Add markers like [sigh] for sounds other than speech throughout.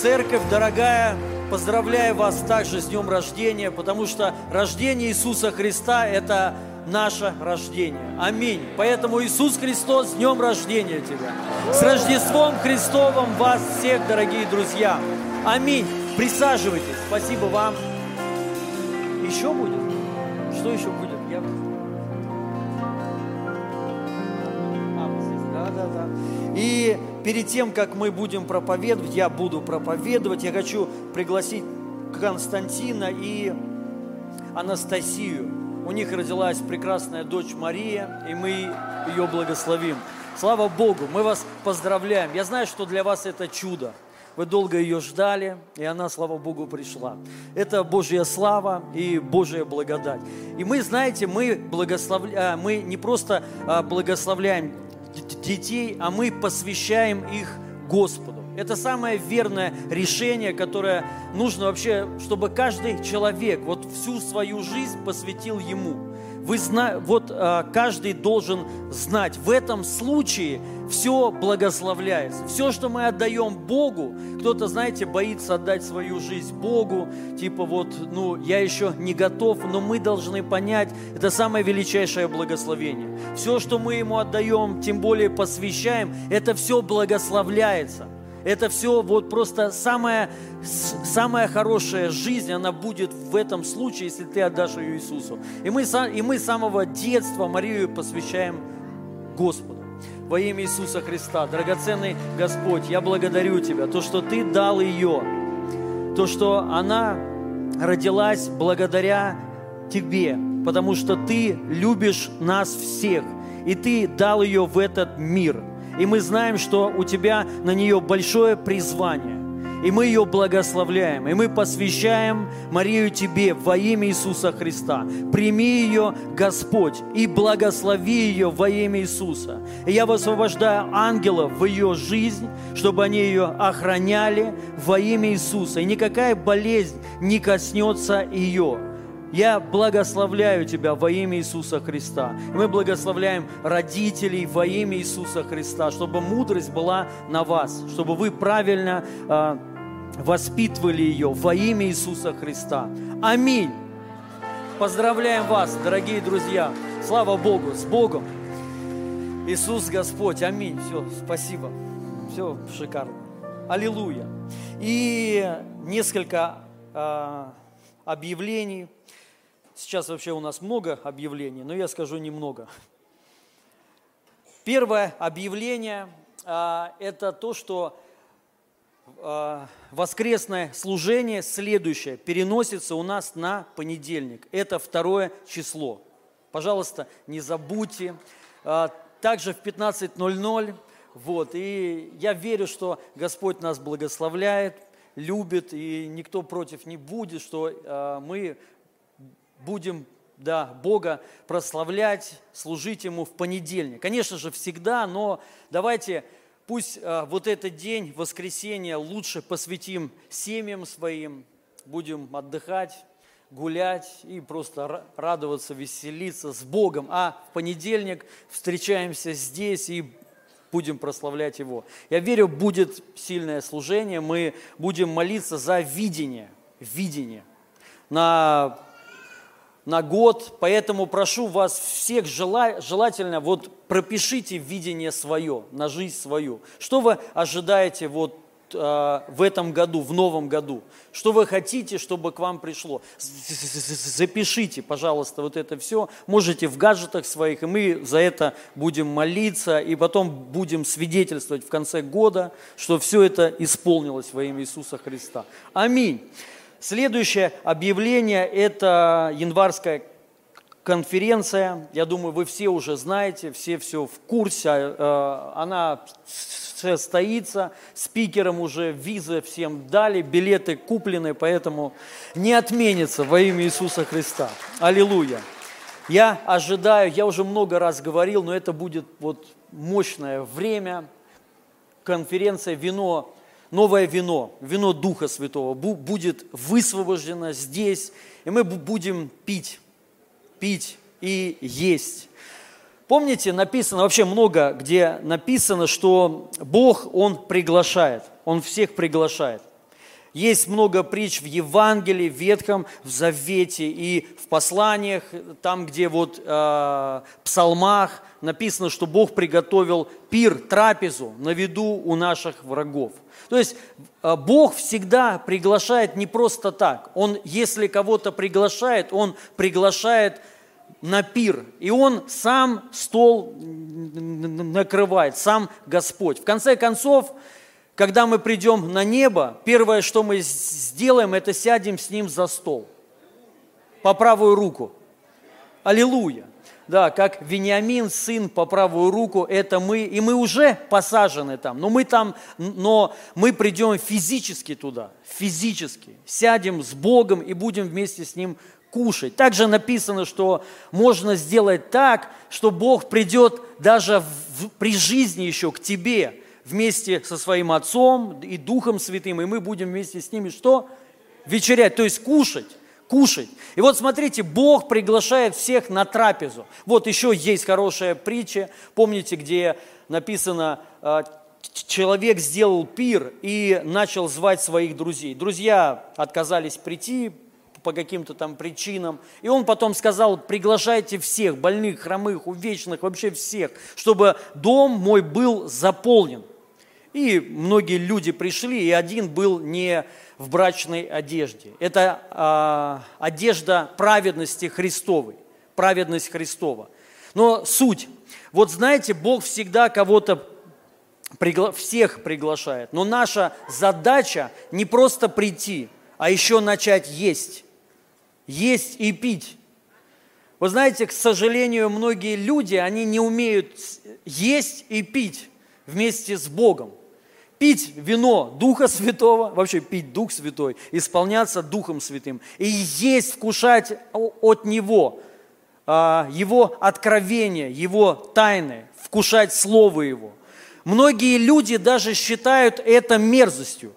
Церковь, дорогая, поздравляю вас также с днем рождения, потому что рождение Иисуса Христа – это наше рождение. Аминь. Поэтому Иисус Христос, с днем рождения тебя. С Рождеством Христовым вас всех, дорогие друзья. Аминь. Присаживайтесь. Спасибо вам. Еще будет? Что еще будет? Я... А, здесь. Да, да, да. И перед тем, как мы будем проповедовать, я буду проповедовать, я хочу пригласить Константина и Анастасию. У них родилась прекрасная дочь Мария, и мы ее благословим. Слава Богу, мы вас поздравляем. Я знаю, что для вас это чудо. Вы долго ее ждали, и она, слава Богу, пришла. Это Божья слава и Божья благодать. И мы, знаете, мы, благословля... А, мы не просто а, благословляем детей, а мы посвящаем их Господу. Это самое верное решение, которое нужно вообще, чтобы каждый человек вот всю свою жизнь посвятил Ему. Вы зна... Вот а, каждый должен знать, в этом случае все благословляется. Все, что мы отдаем Богу, кто-то, знаете, боится отдать свою жизнь Богу, типа вот, ну, я еще не готов, но мы должны понять, это самое величайшее благословение. Все, что мы Ему отдаем, тем более посвящаем, это все благословляется. Это все вот просто самая, самая хорошая жизнь, она будет в этом случае, если ты отдашь ее Иисусу. И мы, и мы с самого детства Марию посвящаем Господу. Во имя Иисуса Христа, драгоценный Господь, я благодарю Тебя, то, что Ты дал ее, то, что она родилась благодаря Тебе, потому что Ты любишь нас всех, и Ты дал ее в этот мир – и мы знаем, что у Тебя на нее большое призвание. И мы ее благословляем, и мы посвящаем Марию Тебе во имя Иисуса Христа. Прими ее, Господь, и благослови ее во имя Иисуса. И я высвобождаю ангелов в ее жизнь, чтобы они ее охраняли во имя Иисуса. И никакая болезнь не коснется ее я благословляю тебя во имя Иисуса Христа. мы благословляем родителей во имя Иисуса Христа, чтобы мудрость была на вас, чтобы вы правильно э, воспитывали ее во имя Иисуса Христа. Аминь. Поздравляем вас, дорогие друзья. Слава Богу, с Богом. Иисус Господь, аминь. Все, спасибо. Все шикарно. Аллилуйя. И несколько э, объявлений Сейчас вообще у нас много объявлений, но я скажу немного. Первое объявление а, это то, что а, воскресное служение следующее переносится у нас на понедельник. Это второе число. Пожалуйста, не забудьте. А, также в 15.00. Вот, и я верю, что Господь нас благословляет, любит, и никто против не будет, что мы будем да, Бога прославлять, служить Ему в понедельник. Конечно же, всегда, но давайте пусть а, вот этот день, воскресенье, лучше посвятим семьям своим, будем отдыхать, гулять и просто радоваться, веселиться с Богом. А в понедельник встречаемся здесь и будем прославлять Его. Я верю, будет сильное служение, мы будем молиться за видение, видение на на год, поэтому прошу вас всех желательно вот пропишите видение свое, на жизнь свою. Что вы ожидаете вот э, в этом году, в новом году? Что вы хотите, чтобы к вам пришло? Запишите, пожалуйста, вот это все. Можете в гаджетах своих, и мы за это будем молиться, и потом будем свидетельствовать в конце года, что все это исполнилось во имя Иисуса Христа. Аминь. Следующее объявление – это январская конференция. Я думаю, вы все уже знаете, все все в курсе. Э, она состоится, спикерам уже визы всем дали, билеты куплены, поэтому не отменится во имя Иисуса Христа. Аллилуйя. Я ожидаю, я уже много раз говорил, но это будет вот мощное время, конференция «Вино новое вино, вино Духа Святого будет высвобождено здесь, и мы будем пить, пить и есть. Помните, написано, вообще много где написано, что Бог, Он приглашает, Он всех приглашает. Есть много притч в Евангелии, в Ветхом, в Завете и в посланиях, там, где вот э, в псалмах написано, что Бог приготовил пир, трапезу на виду у наших врагов. То есть э, Бог всегда приглашает не просто так. Он, если кого-то приглашает, Он приглашает на пир. И Он сам стол накрывает, сам Господь. В конце концов, когда мы придем на небо, первое, что мы сделаем, это сядем с Ним за стол. По правую руку. Аллилуйя. Да, как Вениамин, сын по правую руку, это мы, и мы уже посажены там, но мы там, но мы придем физически туда, физически, сядем с Богом и будем вместе с Ним кушать. Также написано, что можно сделать так, что Бог придет даже в, при жизни еще к тебе, вместе со своим Отцом и Духом Святым, и мы будем вместе с ними что? Вечерять, то есть кушать кушать. И вот смотрите, Бог приглашает всех на трапезу. Вот еще есть хорошая притча, помните, где написано, а, человек сделал пир и начал звать своих друзей. Друзья отказались прийти по каким-то там причинам. И он потом сказал, приглашайте всех, больных, хромых, увечных, вообще всех, чтобы дом мой был заполнен. И многие люди пришли, и один был не в брачной одежде. Это а, одежда праведности Христовой, праведность Христова. Но суть, вот знаете, Бог всегда кого-то пригла... всех приглашает, но наша задача не просто прийти, а еще начать есть, есть и пить. Вы знаете, к сожалению, многие люди, они не умеют есть и пить вместе с Богом пить вино Духа Святого, вообще пить Дух Святой, исполняться Духом Святым и есть, вкушать от Него, а, Его откровения, Его тайны, вкушать Слово Его. Многие люди даже считают это мерзостью.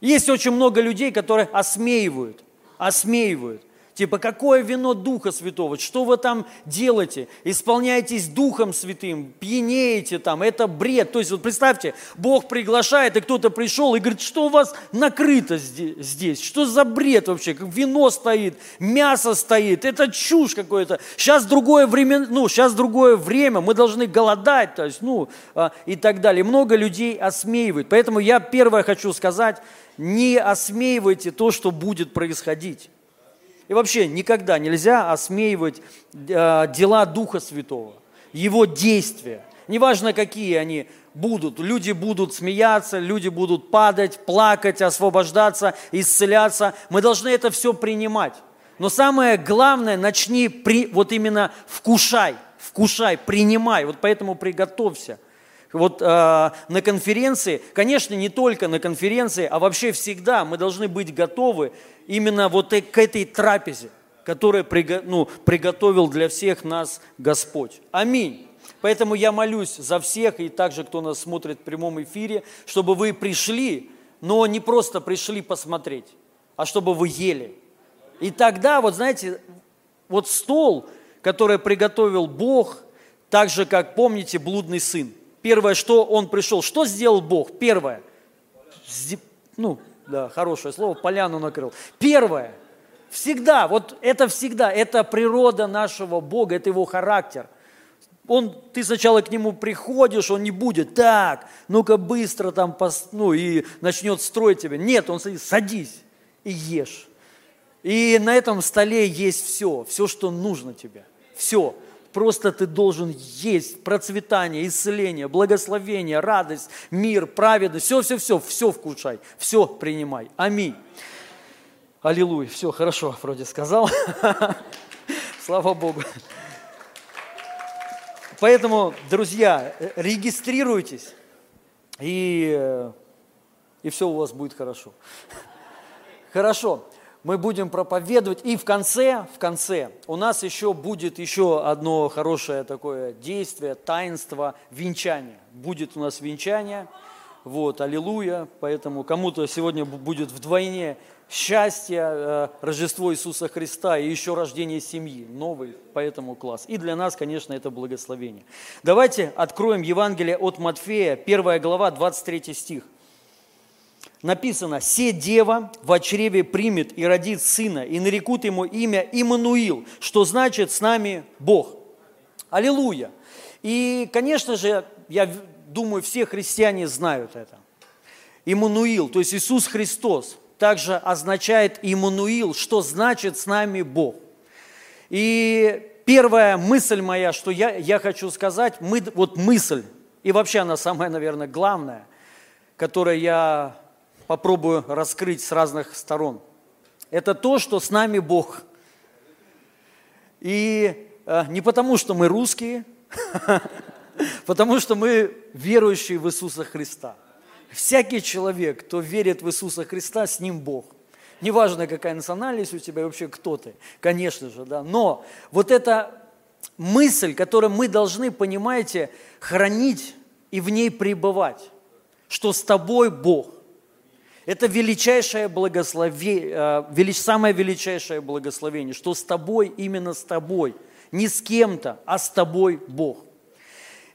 Есть очень много людей, которые осмеивают, осмеивают. Типа, какое вино Духа Святого? Что вы там делаете? Исполняетесь Духом Святым, пьянеете там, это бред. То есть, вот представьте, Бог приглашает, и кто-то пришел и говорит, что у вас накрыто здесь? Что за бред вообще? Как вино стоит, мясо стоит, это чушь какое-то. Сейчас другое время, ну, сейчас другое время, мы должны голодать, то есть, ну, а, и так далее. Много людей осмеивают. Поэтому я первое хочу сказать, не осмеивайте то, что будет происходить. И вообще никогда нельзя осмеивать э, дела Духа Святого, Его действия. Неважно, какие они будут. Люди будут смеяться, люди будут падать, плакать, освобождаться, исцеляться. Мы должны это все принимать. Но самое главное, начни при, вот именно вкушай, вкушай, принимай. Вот поэтому приготовься. Вот э, на конференции, конечно, не только на конференции, а вообще всегда мы должны быть готовы именно вот к этой трапезе, которую ну, приготовил для всех нас Господь. Аминь. Поэтому я молюсь за всех и также, кто нас смотрит в прямом эфире, чтобы вы пришли, но не просто пришли посмотреть, а чтобы вы ели. И тогда, вот знаете, вот стол, который приготовил Бог, так же, как, помните, блудный сын. Первое, что он пришел, что сделал Бог? Первое, ну, да, хорошее слово, поляну накрыл. Первое, всегда, вот это всегда, это природа нашего Бога, это его характер. Он, ты сначала к нему приходишь, он не будет, так, ну-ка быстро там, ну и начнет строить тебя. Нет, он садись, садись и ешь. И на этом столе есть все, все, что нужно тебе. Все. Просто ты должен есть процветание, исцеление, благословение, радость, мир, праведность. Все, все, вкушай, все принимай. Аминь. Аллилуйя. Все, хорошо, вроде сказал. [laughs] Слава Богу. Поэтому, друзья, регистрируйтесь, и, и все у вас будет хорошо. [laughs] Хорошо мы будем проповедовать. И в конце, в конце у нас еще будет еще одно хорошее такое действие, таинство, венчание. Будет у нас венчание, вот, аллилуйя. Поэтому кому-то сегодня будет вдвойне счастье, э, Рождество Иисуса Христа и еще рождение семьи, новый, поэтому класс. И для нас, конечно, это благословение. Давайте откроем Евангелие от Матфея, 1 глава, 23 стих. Написано, «Се дева в чреве примет и родит сына, и нарекут ему имя Иммануил», что значит «с нами Бог». Аллилуйя! И, конечно же, я думаю, все христиане знают это. Иммануил, то есть Иисус Христос, также означает Иммануил, что значит «с нами Бог». И первая мысль моя, что я, я хочу сказать, мы, вот мысль, и вообще она самая, наверное, главная, которую я попробую раскрыть с разных сторон. Это то, что с нами Бог. И э, не потому, что мы русские, [laughs] потому что мы верующие в Иисуса Христа. Всякий человек, кто верит в Иисуса Христа, с ним Бог. Неважно, какая национальность у тебя и вообще кто ты, конечно же, да. Но вот эта мысль, которую мы должны, понимаете, хранить и в ней пребывать, что с тобой Бог. Это величайшее благословение, э, самое величайшее благословение, что с тобой, именно с тобой, не с кем-то, а с тобой Бог.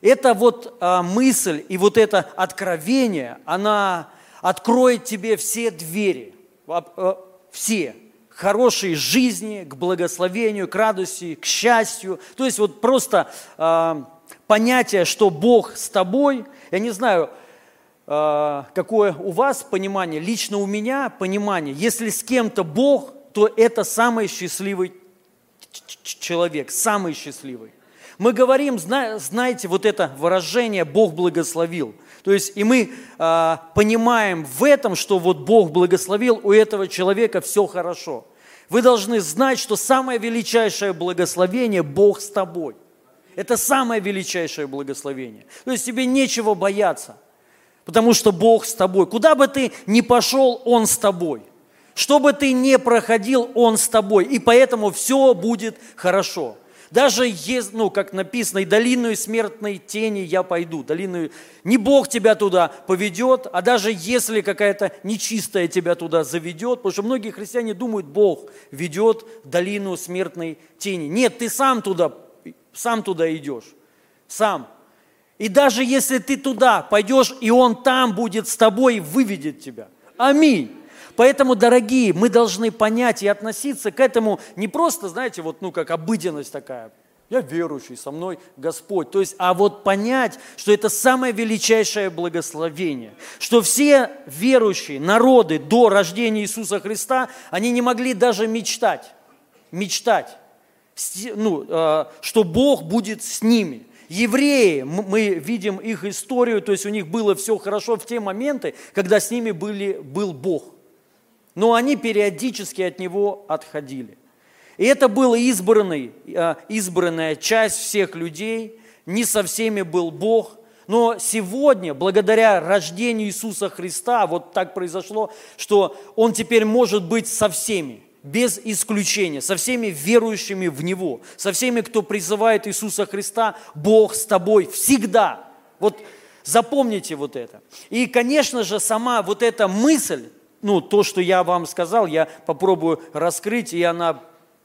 Эта вот а, мысль и вот это откровение, она откроет тебе все двери, а, все, хорошей жизни, к благословению, к радости, к счастью. То есть вот просто э, понятие, что Бог с тобой, я не знаю, э, какое у вас понимание, лично у меня понимание, если с кем-то Бог, то это самый счастливый человек, самый счастливый. Мы говорим, знаете, вот это выражение «Бог благословил». То есть и мы э, понимаем в этом, что вот Бог благословил, у этого человека все хорошо. Вы должны знать, что самое величайшее благословение – Бог с тобой. Это самое величайшее благословение. То есть тебе нечего бояться, потому что Бог с тобой. Куда бы ты ни пошел, Он с тобой. Что бы ты ни проходил, Он с тобой. И поэтому все будет хорошо. Даже, если, ну, как написано, и долину смертной тени я пойду. Долину, не Бог тебя туда поведет, а даже если какая-то нечистая тебя туда заведет, потому что многие христиане думают, Бог ведет долину смертной тени. Нет, ты сам туда, сам туда идешь. Сам. И даже если ты туда пойдешь, и Он там будет с тобой выведет тебя. Аминь. Поэтому, дорогие, мы должны понять и относиться к этому не просто, знаете, вот, ну, как обыденность такая, я верующий, со мной Господь. То есть, а вот понять, что это самое величайшее благословение, что все верующие народы до рождения Иисуса Христа, они не могли даже мечтать, мечтать, ну, э, что Бог будет с ними. Евреи, мы видим их историю, то есть у них было все хорошо в те моменты, когда с ними были, был Бог. Но они периодически от него отходили. И это была избранный, э, избранная часть всех людей, не со всеми был Бог, но сегодня, благодаря рождению Иисуса Христа, вот так произошло, что Он теперь может быть со всеми, без исключения, со всеми верующими в Него, со всеми, кто призывает Иисуса Христа, Бог с тобой всегда. Вот запомните вот это. И, конечно же, сама вот эта мысль, ну, то, что я вам сказал, я попробую раскрыть, и она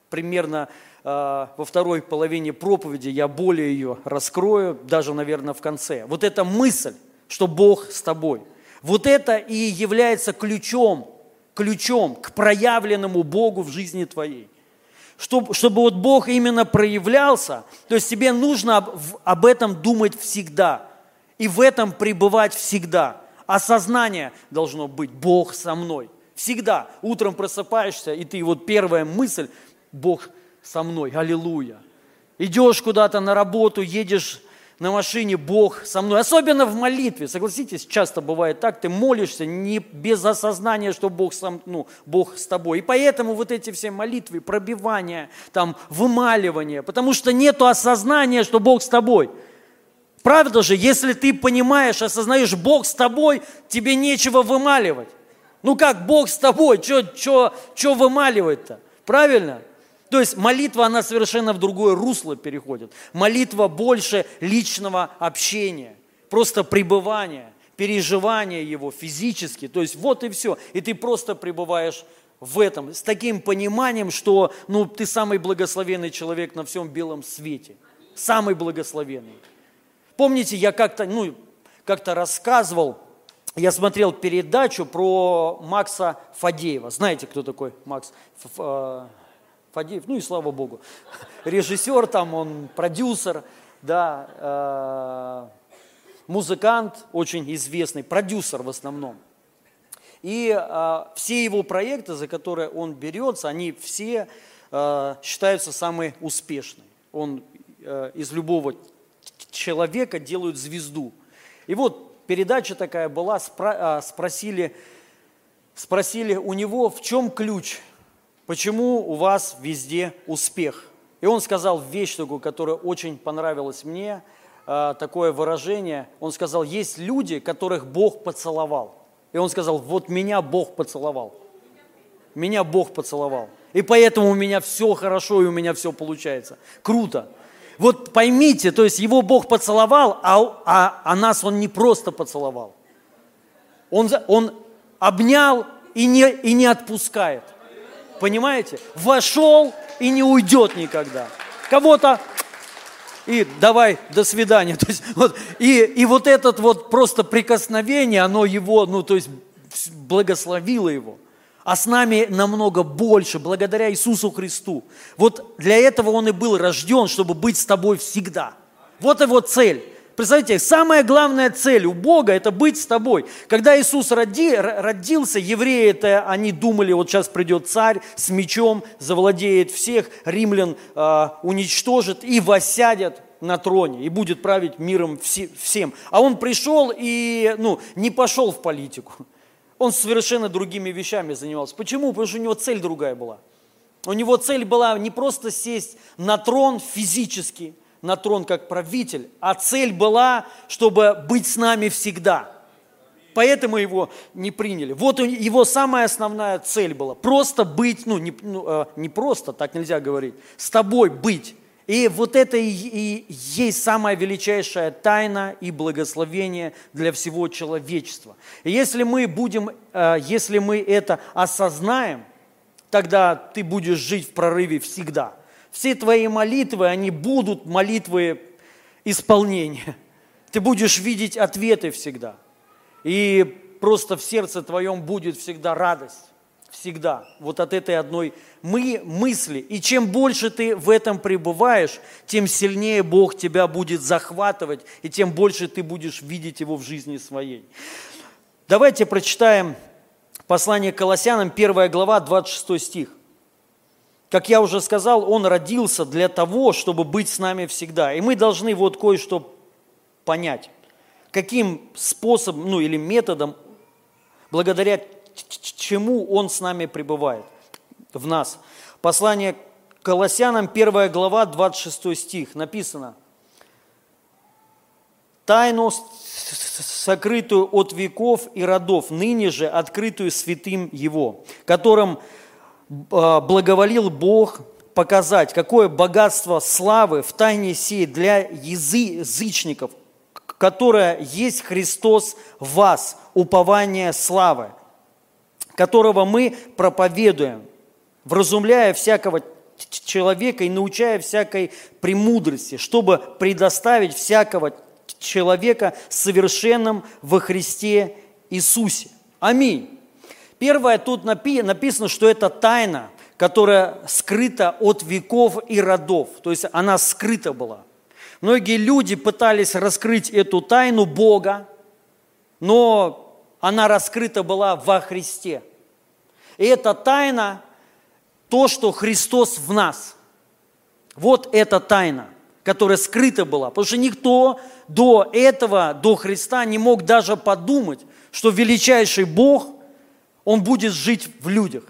примерно э, во второй половине проповеди, я более ее раскрою, даже, наверное, в конце. Вот эта мысль, что Бог с тобой, вот это и является ключом, ключом к проявленному Богу в жизни твоей. Чтобы, чтобы вот Бог именно проявлялся, то есть тебе нужно об, об этом думать всегда и в этом пребывать всегда – осознание должно быть, Бог со мной. Всегда утром просыпаешься, и ты вот первая мысль, Бог со мной, аллилуйя. Идешь куда-то на работу, едешь на машине, Бог со мной. Особенно в молитве, согласитесь, часто бывает так, ты молишься не без осознания, что Бог, сам, ну, Бог с тобой. И поэтому вот эти все молитвы, пробивания, там, вымаливания, потому что нету осознания, что Бог с тобой – Правда же, если ты понимаешь, осознаешь, Бог с тобой, тебе нечего вымаливать. Ну как Бог с тобой, что вымаливать-то? Правильно? То есть молитва, она совершенно в другое русло переходит. Молитва больше личного общения, просто пребывания, переживания его физически. То есть вот и все. И ты просто пребываешь в этом, с таким пониманием, что ну, ты самый благословенный человек на всем белом свете. Самый благословенный. Помните, я как-то ну, как рассказывал я смотрел передачу про Макса Фадеева. Знаете, кто такой Макс э, Фадеев? Ну и слава богу. Режиссер там, он продюсер, да, э, музыкант очень известный, продюсер в основном. И э, все его проекты, за которые он берется, они все считаются самые успешные. Он из любого человека делает звезду. И вот передача такая была, а, спросили, спросили у него, в чем ключ, почему у вас везде успех. И он сказал вещь такую, которая очень понравилась мне, а, такое выражение. Он сказал, есть люди, которых Бог поцеловал. И он сказал, вот меня Бог поцеловал. Меня Бог поцеловал. И поэтому у меня все хорошо, и у меня все получается. Круто. Вот поймите, то есть его Бог поцеловал, а, а, а нас он не просто поцеловал. Он, он обнял и не, и не отпускает. Понимаете? Вошел и не уйдет никогда. Кого-то и давай, до свидания. [laughs] То есть, вот, и, и вот этот вот просто прикосновение, оно его, ну то есть благословило его а с нами намного больше, благодаря Иисусу Христу. Вот для этого Он и был рожден, чтобы быть с тобой всегда. Вот его цель. Представляете, самая главная цель у Бога – это быть с тобой. Когда Иисус роди, родился, евреи это, они думали, вот сейчас придет царь с мечом, завладеет всех, римлян э, уничтожит и воссядет на троне и будет править миром все, всем. А он пришел и ну, не пошел в политику. Он совершенно другими вещами занимался. Почему? Потому что у него цель другая была. У него цель была не просто сесть на трон физически, на трон как правитель, а цель была, чтобы быть с нами всегда. Поэтому его не приняли. Вот его самая основная цель была. Просто быть, ну не, ну, э, не просто, так нельзя говорить, с тобой быть. И вот это и есть самая величайшая тайна и благословение для всего человечества. И если мы будем, э, если мы это осознаем, тогда ты будешь жить в прорыве всегда. Все твои молитвы, они будут молитвы исполнения. Ты будешь видеть ответы всегда. И просто в сердце твоем будет всегда радость всегда, вот от этой одной мы, мысли. И чем больше ты в этом пребываешь, тем сильнее Бог тебя будет захватывать, и тем больше ты будешь видеть Его в жизни своей. Давайте прочитаем послание к Колоссянам, 1 глава, 26 стих. Как я уже сказал, Он родился для того, чтобы быть с нами всегда. И мы должны вот кое-что понять. Каким способом, ну или методом, благодаря чему Он с нами пребывает в нас. Послание Колоссянам, 1 глава, 26 стих, написано, «Тайну, сокрытую от веков и родов, ныне же открытую святым Его, которым благоволил Бог показать, какое богатство славы в тайне сей для язычников, которое есть Христос в вас, упование славы, которого мы проповедуем, вразумляя всякого человека и научая всякой премудрости, чтобы предоставить всякого человека совершенным во Христе Иисусе. Аминь. Первое, тут написано, что это тайна, которая скрыта от веков и родов. То есть она скрыта была. Многие люди пытались раскрыть эту тайну Бога, но она раскрыта была во Христе. И эта тайна, то, что Христос в нас. Вот эта тайна, которая скрыта была. Потому что никто до этого, до Христа не мог даже подумать, что величайший Бог, Он будет жить в людях.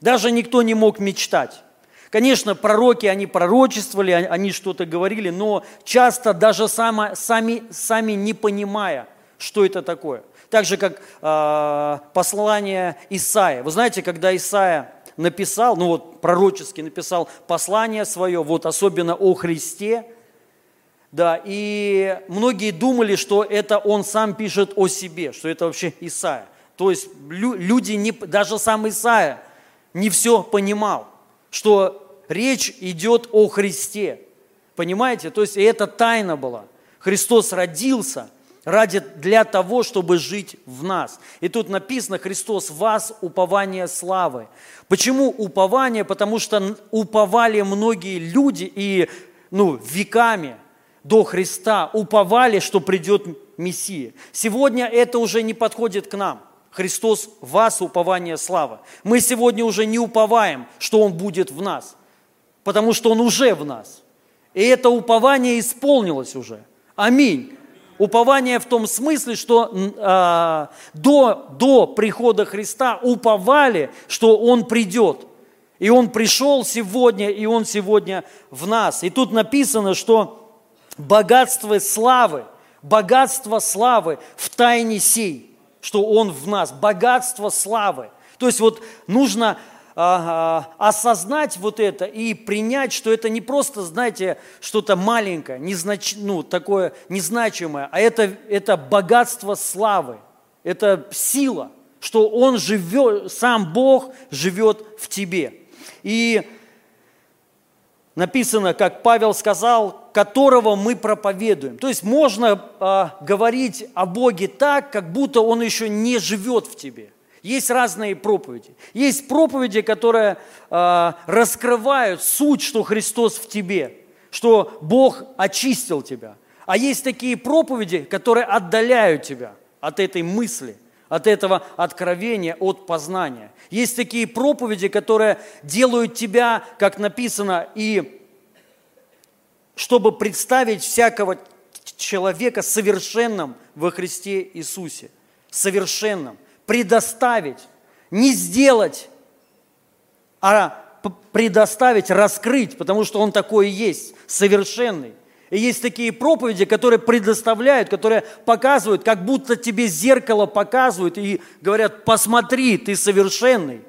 Даже никто не мог мечтать. Конечно, пророки, они пророчествовали, они что-то говорили, но часто даже сами, сами, сами не понимая, что это такое так же, как э, послание Исаия. Вы знаете, когда Исаия написал, ну вот пророчески написал послание свое, вот особенно о Христе, да, и многие думали, что это он сам пишет о себе, что это вообще Исаия. То есть люди, не, даже сам Исаия не все понимал, что речь идет о Христе. Понимаете? То есть это тайна была. Христос родился – ради, для того, чтобы жить в нас. И тут написано, Христос вас упование славы. Почему упование? Потому что уповали многие люди и ну, веками до Христа, уповали, что придет Мессия. Сегодня это уже не подходит к нам. Христос в вас упование славы. Мы сегодня уже не уповаем, что Он будет в нас, потому что Он уже в нас. И это упование исполнилось уже. Аминь. Упование в том смысле, что э, до, до прихода Христа уповали, что Он придет. И Он пришел сегодня, и Он сегодня в нас. И тут написано, что богатство славы, богатство славы в тайне сей, что Он в нас, богатство славы. То есть вот нужно осознать вот это и принять, что это не просто, знаете, что-то маленькое, незнач... ну, такое незначимое, а это, это богатство славы, это сила, что Он живет, сам Бог живет в тебе. И написано, как Павел сказал, которого мы проповедуем. То есть можно э, говорить о Боге так, как будто Он еще не живет в тебе – есть разные проповеди. Есть проповеди, которые э, раскрывают суть, что Христос в тебе, что Бог очистил тебя. А есть такие проповеди, которые отдаляют тебя от этой мысли, от этого откровения, от познания. Есть такие проповеди, которые делают тебя, как написано, и чтобы представить всякого человека совершенным во Христе Иисусе. Совершенным предоставить, не сделать, а предоставить, раскрыть, потому что Он такой и есть, совершенный. И есть такие проповеди, которые предоставляют, которые показывают, как будто тебе зеркало показывают и говорят, посмотри, ты совершенный.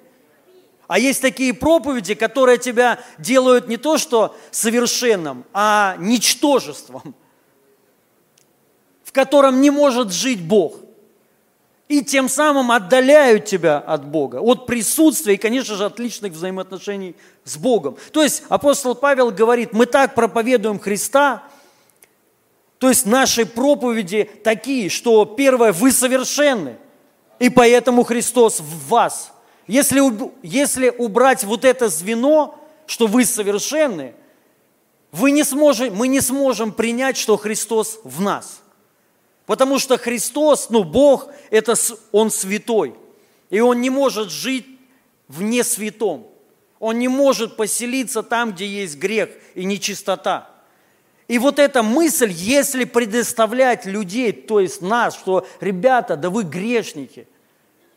А есть такие проповеди, которые тебя делают не то что совершенным, а ничтожеством, в котором не может жить Бог и тем самым отдаляют тебя от Бога, от присутствия и, конечно же, от личных взаимоотношений с Богом. То есть апостол Павел говорит, мы так проповедуем Христа, то есть наши проповеди такие, что первое, вы совершенны, и поэтому Христос в вас. Если, если убрать вот это звено, что вы совершенны, вы не сможете, мы не сможем принять, что Христос в нас – Потому что Христос, ну Бог, это Он святой. И Он не может жить вне святом. Он не может поселиться там, где есть грех и нечистота. И вот эта мысль, если предоставлять людей, то есть нас, что, ребята, да вы грешники,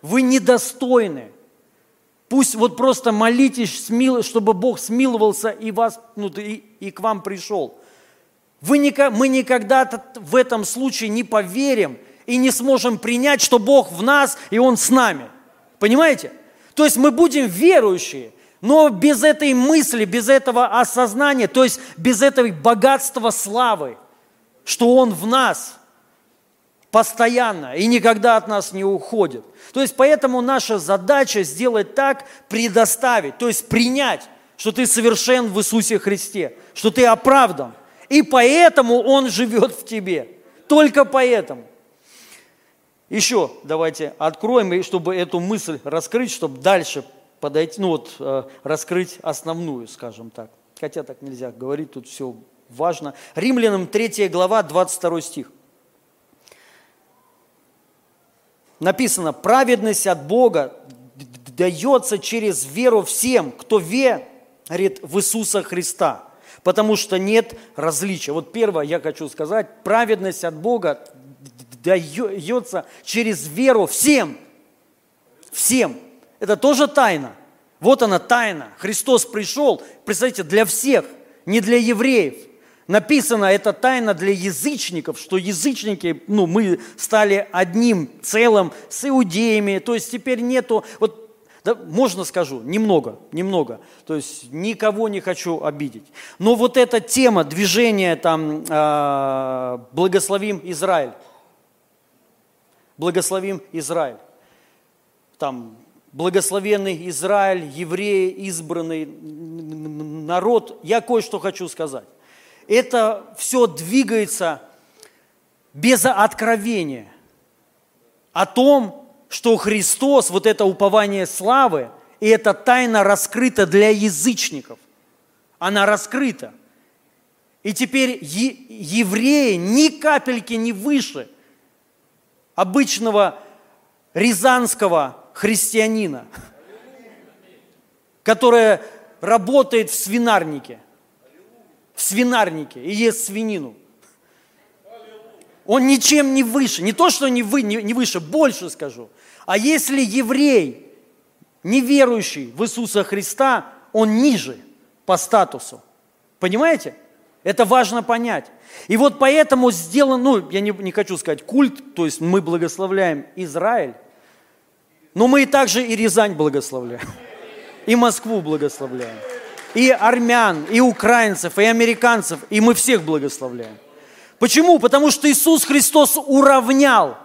вы недостойны. Пусть вот просто молитесь, чтобы Бог смиловался и, вас, ну, и, и к вам пришел. Вы, мы никогда в этом случае не поверим и не сможем принять, что Бог в нас и Он с нами. Понимаете? То есть мы будем верующие, но без этой мысли, без этого осознания, то есть без этого богатства славы, что Он в нас постоянно и никогда от нас не уходит. То есть поэтому наша задача сделать так, предоставить, то есть принять, что ты совершен в Иисусе Христе, что ты оправдан – и поэтому Он живет в тебе. Только поэтому. Еще давайте откроем, чтобы эту мысль раскрыть, чтобы дальше подойти, ну вот, э, раскрыть основную, скажем так. Хотя так нельзя говорить, тут все важно. Римлянам 3 глава, 22 стих. Написано, праведность от Бога дается через веру всем, кто верит в Иисуса Христа потому что нет различия. Вот первое я хочу сказать, праведность от Бога дается через веру всем. Всем. Это тоже тайна. Вот она тайна. Христос пришел, представьте, для всех, не для евреев. Написано, это тайна для язычников, что язычники, ну, мы стали одним целым с иудеями, то есть теперь нету, вот да, можно скажу, немного, немного. То есть никого не хочу обидеть. Но вот эта тема движения там э, благословим Израиль. Благословим Израиль. Там благословенный Израиль, евреи, избранный народ. Я кое-что хочу сказать. Это все двигается без откровения о том, что Христос, вот это упование славы, и эта тайна раскрыта для язычников. Она раскрыта. И теперь евреи ни капельки не выше обычного рязанского христианина, который работает в свинарнике, в свинарнике и ест свинину. Он ничем не выше, не то, что не, вы, не, не выше, больше скажу. А если еврей, неверующий в Иисуса Христа, он ниже по статусу. Понимаете? Это важно понять. И вот поэтому сделан, ну, я не, не хочу сказать культ, то есть мы благословляем Израиль, но мы и также и Рязань благословляем, и Москву благословляем, и армян, и украинцев, и американцев, и мы всех благословляем. Почему? Потому что Иисус Христос уравнял,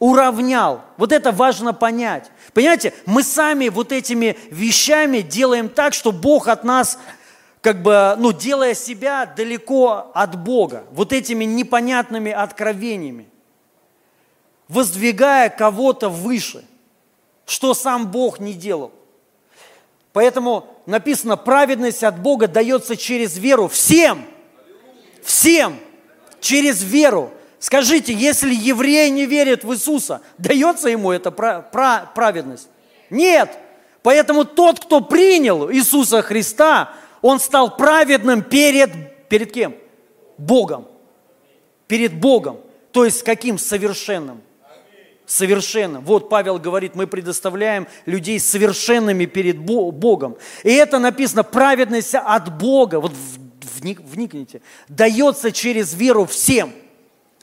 уравнял. Вот это важно понять. Понимаете, мы сами вот этими вещами делаем так, что Бог от нас, как бы, ну, делая себя далеко от Бога, вот этими непонятными откровениями, воздвигая кого-то выше, что сам Бог не делал. Поэтому написано, праведность от Бога дается через веру всем, всем – через веру. Скажите, если еврей не верит в Иисуса, дается ему эта праведность? Нет. Поэтому тот, кто принял Иисуса Христа, он стал праведным перед, перед кем? Богом. Перед Богом. То есть каким? Совершенным. Совершенным. Вот Павел говорит, мы предоставляем людей совершенными перед Богом. И это написано, праведность от Бога. Вот вникните, дается через веру всем.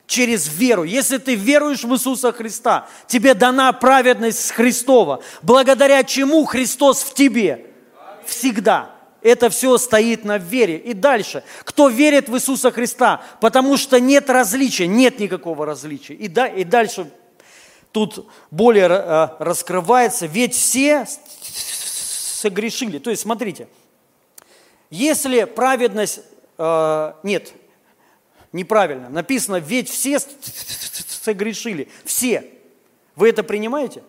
Через веру. Если ты веруешь в Иисуса Христа, тебе дана праведность Христова, благодаря чему Христос в тебе всегда. Это все стоит на вере. И дальше. Кто верит в Иисуса Христа? Потому что нет различия, нет никакого различия. И, да, и дальше тут более э, раскрывается. Ведь все согрешили. То есть, смотрите, если праведность... Э, нет, неправильно. Написано, ведь все согрешили. Все. Вы это принимаете?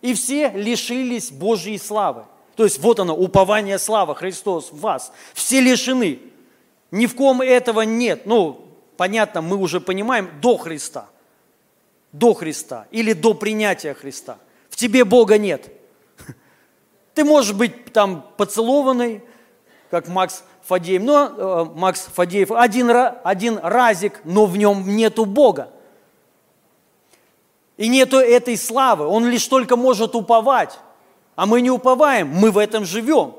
И все лишились Божьей славы. То есть вот оно, упование славы, Христос в вас. Все лишены. Ни в ком этого нет. Ну, понятно, мы уже понимаем, до Христа. До Христа или до принятия Христа. В тебе Бога нет. [laughs] Ты можешь быть там поцелованный, как Макс Фадеев. Но э, Макс Фадеев один, один разик, но в нем нету Бога. И нету этой славы. Он лишь только может уповать. А мы не уповаем, мы в этом живем.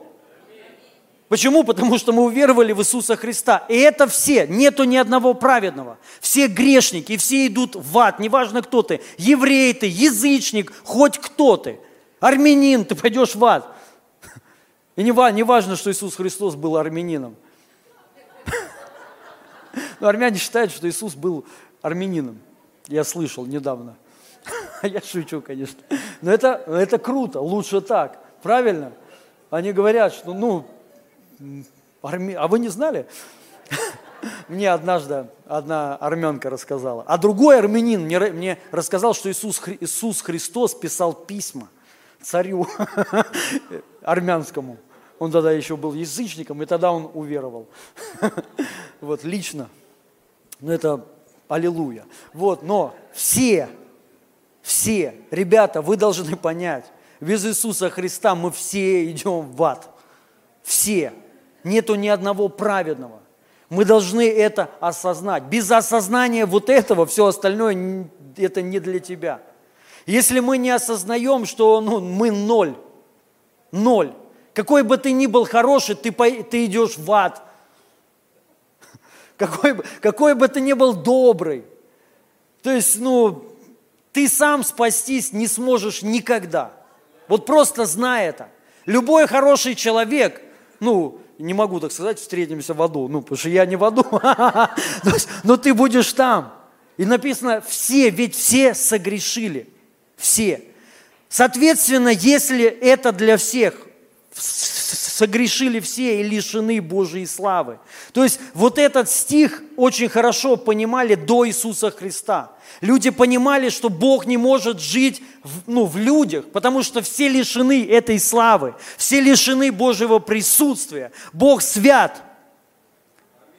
Почему? Потому что мы уверовали в Иисуса Христа. И это все, нету ни одного праведного. Все грешники, все идут в ад, неважно кто ты. Еврей ты, язычник, хоть кто ты. Армянин, ты пойдешь в ад. И не, важно, что Иисус Христос был армянином. Но армяне считают, что Иисус был армянином. Я слышал недавно. [laughs] Я шучу, конечно. Но это, это круто, лучше так. Правильно? Они говорят, что, ну, арми... а вы не знали? [laughs] Мне однажды одна армянка рассказала. А другой армянин мне, рассказал, что Иисус, Иисус Христос писал письма царю [laughs] армянскому. Он тогда еще был язычником, и тогда он уверовал. [laughs] Вот, лично. Ну, это аллилуйя. Вот, но все, все, ребята, вы должны понять, без Иисуса Христа мы все идем в ад. Все. Нету ни одного праведного. Мы должны это осознать. Без осознания вот этого все остальное это не для тебя. Если мы не осознаем, что ну, мы ноль, ноль, какой бы ты ни был хороший, ты, ты идешь в ад. [laughs] Какой какой бы ты ни был добрый. То есть, ну, ты сам спастись не сможешь никогда. Вот просто знай это. Любой хороший человек, ну, не могу так сказать, встретимся в аду, ну, потому что я не в аду, [laughs] но ты будешь там. И написано, все, ведь все согрешили, все. Соответственно, если это для всех, согрешили все и лишены Божьей славы, То есть вот этот стих очень хорошо понимали до Иисуса Христа. Люди понимали, что Бог не может жить в, ну, в людях, потому что все лишены этой славы, все лишены Божьего присутствия. Бог свят.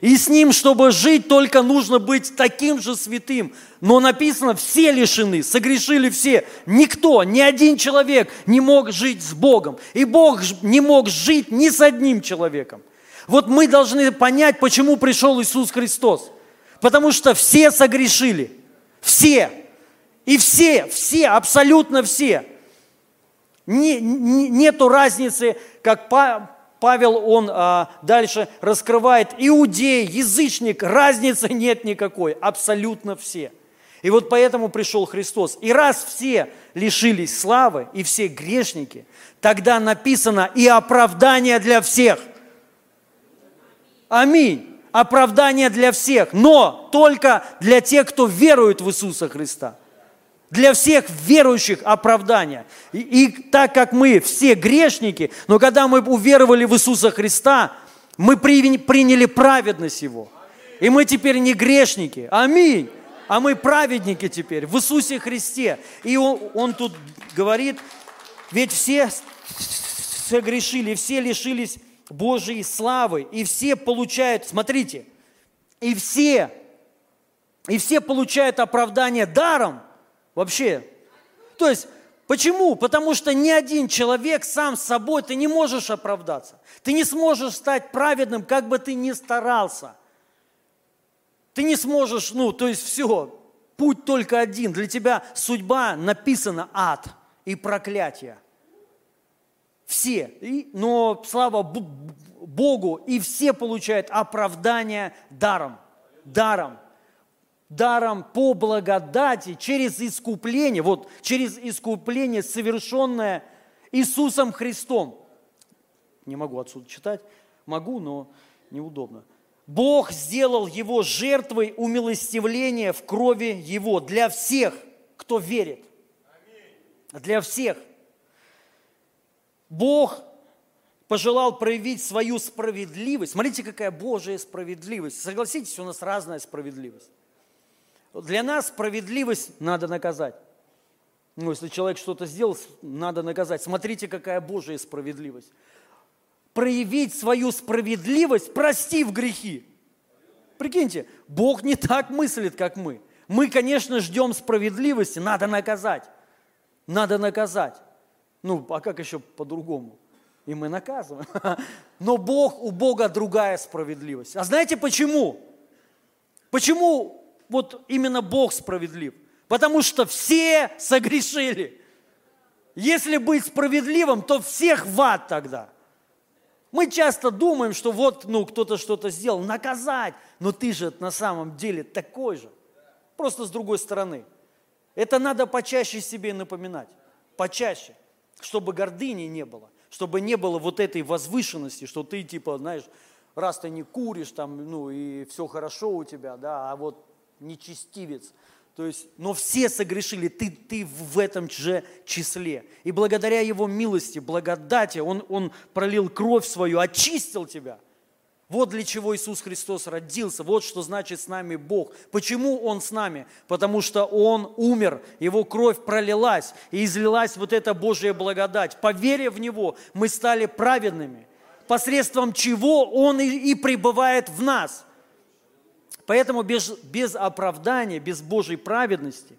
И с Ним, чтобы жить, только нужно быть таким же святым. Но написано, все лишены, согрешили все. Никто, ни один человек не мог жить с Богом. И Бог не мог жить ни с одним человеком. Вот мы должны понять, почему пришел Иисус Христос. Потому что все согрешили. Все. И все, все, абсолютно все. Не, не, нету разницы, как Павел, он а, дальше раскрывает, иудей, язычник, разницы нет никакой, абсолютно все. И вот поэтому пришел Христос. И раз все лишились славы, и все грешники, тогда написано и оправдание для всех. Аминь. Оправдание для всех, но только для тех, кто верует в Иисуса Христа. Для всех верующих оправдание. И, и так как мы все грешники, но когда мы уверовали в Иисуса Христа, мы при, приняли праведность Его. И мы теперь не грешники. Аминь. А мы праведники теперь в Иисусе Христе. И он, он тут говорит, ведь все согрешили, все лишились Божьей славы, и все получают, смотрите, и все, и все получают оправдание даром вообще. То есть, почему? Потому что ни один человек сам с собой, ты не можешь оправдаться. Ты не сможешь стать праведным, как бы ты ни старался. Ты не сможешь, ну, то есть все, путь только один. Для тебя судьба написана ад и проклятие – все. И, но слава Богу, и все получают оправдание даром. Даром. Даром по благодати, через искупление, вот через искупление, совершенное Иисусом Христом. Не могу отсюда читать, могу, но неудобно. Бог сделал его жертвой умилостивления в крови его для всех, кто верит. Для всех. Бог пожелал проявить свою справедливость. Смотрите, какая Божья справедливость. Согласитесь, у нас разная справедливость. Для нас справедливость надо наказать. Ну, если человек что-то сделал, надо наказать. Смотрите, какая Божья справедливость. Проявить свою справедливость, простив грехи. Прикиньте, Бог не так мыслит, как мы. Мы, конечно, ждем справедливости, надо наказать. Надо наказать. Ну, а как еще по-другому? И мы наказываем. [laughs] Но Бог, у Бога другая справедливость. А знаете почему? Почему вот именно Бог справедлив? Потому что все согрешили. Если быть справедливым, то всех в ад тогда. Мы часто думаем, что вот, ну, кто-то что-то сделал, наказать, но ты же на самом деле такой же. Просто с другой стороны. Это надо почаще себе напоминать. Почаще чтобы гордыни не было, чтобы не было вот этой возвышенности, что ты типа, знаешь, раз ты не куришь там, ну и все хорошо у тебя, да, а вот нечестивец. То есть, но все согрешили, ты, ты в этом же числе. И благодаря Его милости, благодати, Он, он пролил кровь свою, очистил тебя – вот для чего Иисус Христос родился, вот что значит с нами Бог. Почему Он с нами? Потому что Он умер, Его кровь пролилась, и излилась вот эта Божья благодать. По вере в Него мы стали праведными, посредством чего Он и, и пребывает в нас. Поэтому без, без оправдания, без Божьей праведности,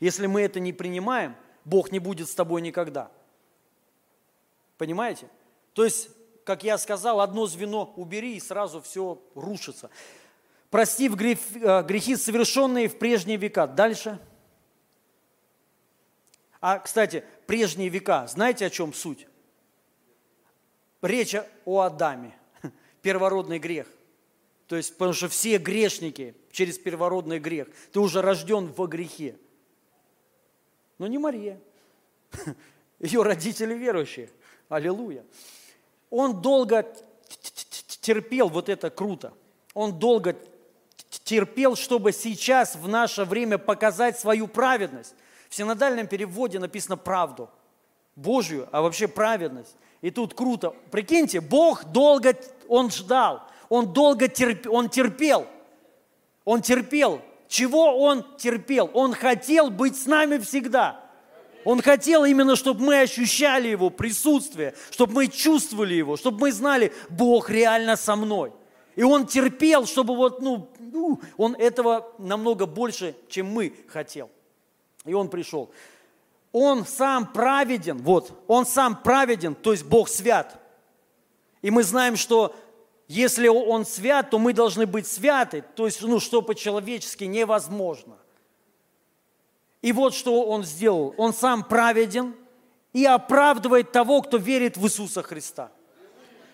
если мы это не принимаем, Бог не будет с тобой никогда. Понимаете? То есть как я сказал, одно звено убери, и сразу все рушится. Простив э, грехи, совершенные в прежние века. Дальше. А, кстати, прежние века, знаете, о чем суть? Речь о Адаме, [laughs] первородный грех. То есть, потому что все грешники через первородный грех. Ты уже рожден во грехе. Но не Мария. [laughs] Ее родители верующие. Аллилуйя. Он долго терпел, вот это круто. Он долго терпел, чтобы сейчас в наше время показать свою праведность. В синодальном переводе написано правду, Божью, а вообще праведность. И тут круто. Прикиньте, Бог долго, Он ждал. Он долго терпел, он терпел. Он терпел. Чего он терпел? Он хотел быть с нами всегда. Он хотел именно, чтобы мы ощущали Его присутствие, чтобы мы чувствовали Его, чтобы мы знали, Бог реально со мной. И Он терпел, чтобы вот, ну, ну, Он этого намного больше, чем мы хотел. И Он пришел. Он сам праведен, вот, Он сам праведен, то есть Бог свят. И мы знаем, что если Он свят, то мы должны быть святы, то есть, ну, что по-человечески невозможно. И вот что Он сделал. Он сам праведен и оправдывает того, кто верит в Иисуса Христа.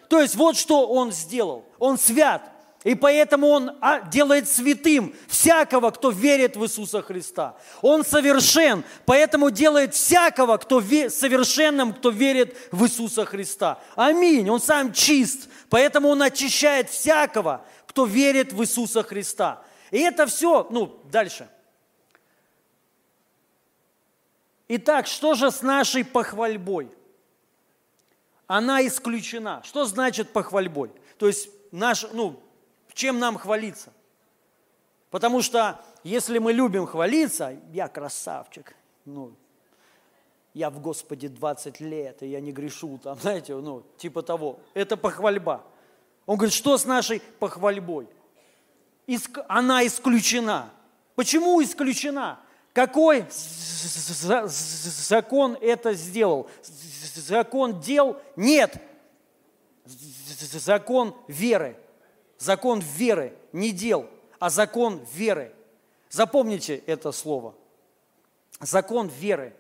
То есть вот что Он сделал. Он свят. И поэтому Он а, делает святым всякого, кто верит в Иисуса Христа. Он совершен, поэтому делает всякого, кто ве, совершенным, кто верит в Иисуса Христа. Аминь. Он сам чист, поэтому Он очищает всякого, кто верит в Иисуса Христа. И это все, ну, дальше. Итак, что же с нашей похвальбой? Она исключена. Что значит похвальбой? То есть наш, ну, чем нам хвалиться? Потому что если мы любим хвалиться, я красавчик, ну, я в Господе 20 лет, и я не грешу, там, [laughs] знаете, ну, типа того. Это похвальба. Он говорит, что с нашей похвальбой? Иск... Она исключена. Почему исключена? Какой закон это сделал? Закон дел? Нет. Закон веры. Закон веры, не дел, а закон веры. Запомните это слово. Закон веры.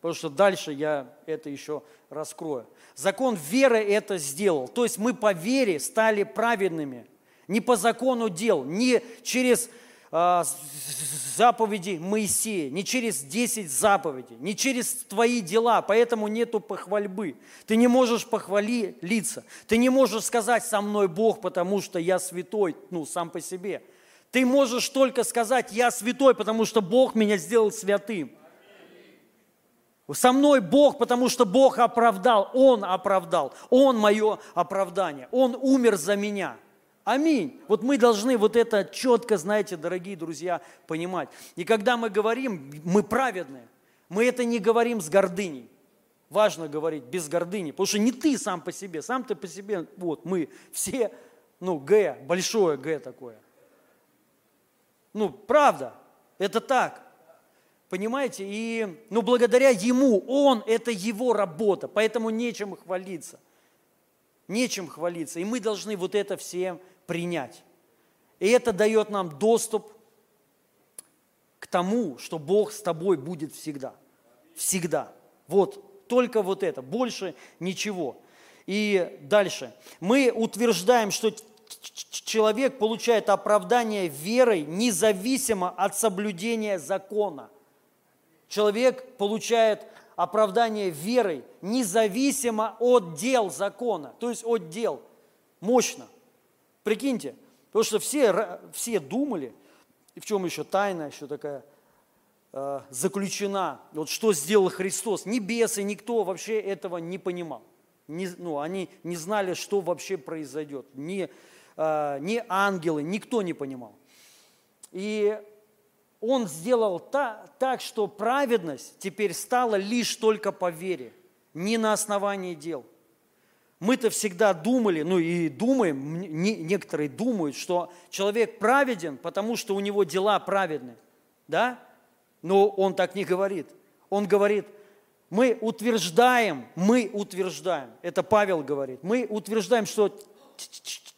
Потому что дальше я это еще раскрою. Закон веры это сделал. То есть мы по вере стали праведными. Не по закону дел, не через заповеди Моисея, не через 10 заповедей, не через твои дела, поэтому нету похвальбы. Ты не можешь похвалиться, ты не можешь сказать «со мной Бог, потому что я святой», ну, сам по себе. Ты можешь только сказать «я святой, потому что Бог меня сделал святым». Со мной Бог, потому что Бог оправдал, Он оправдал, Он мое оправдание, Он умер за меня – Аминь. Вот мы должны вот это четко, знаете, дорогие друзья, понимать. И когда мы говорим, мы праведные, мы это не говорим с гордыней. Важно говорить без гордыни, потому что не ты сам по себе, сам ты по себе, вот мы все, ну, Г, большое Г такое. Ну, правда, это так. Понимаете? И, ну, благодаря Ему, Он, это Его работа, поэтому нечем хвалиться. Нечем хвалиться. И мы должны вот это всем принять. И это дает нам доступ к тому, что Бог с тобой будет всегда. Всегда. Вот, только вот это, больше ничего. И дальше. Мы утверждаем, что человек получает оправдание верой независимо от соблюдения закона. Человек получает оправдание верой независимо от дел закона, то есть от дел. Мощно. Прикиньте, потому что все, все думали, в чем еще тайна, еще такая э, заключена, вот что сделал Христос. Ни бесы, никто вообще этого не понимал. Не, ну, они не знали, что вообще произойдет. Ни, э, ни ангелы, никто не понимал. И он сделал та, так, что праведность теперь стала лишь только по вере, не на основании дел. Мы-то всегда думали, ну и думаем, некоторые думают, что человек праведен, потому что у него дела праведны. Да? Но он так не говорит. Он говорит, мы утверждаем, мы утверждаем, это Павел говорит, мы утверждаем, что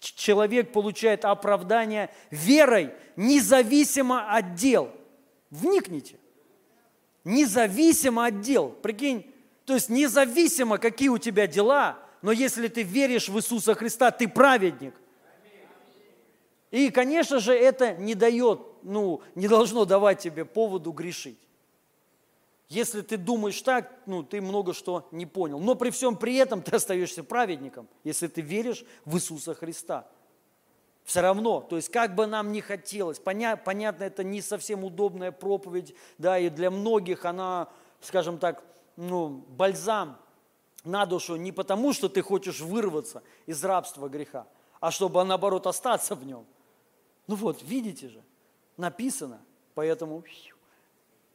человек получает оправдание верой, независимо от дел. Вникните. Независимо от дел. Прикинь, то есть независимо, какие у тебя дела, но если ты веришь в Иисуса Христа, ты праведник. И, конечно же, это не дает, ну, не должно давать тебе поводу грешить. Если ты думаешь так, ну, ты много что не понял. Но при всем при этом ты остаешься праведником, если ты веришь в Иисуса Христа. Все равно, то есть как бы нам ни хотелось, поня, понятно, это не совсем удобная проповедь, да, и для многих она, скажем так, ну, бальзам на душу не потому, что ты хочешь вырваться из рабства греха, а чтобы наоборот остаться в нем. Ну вот, видите же, написано, поэтому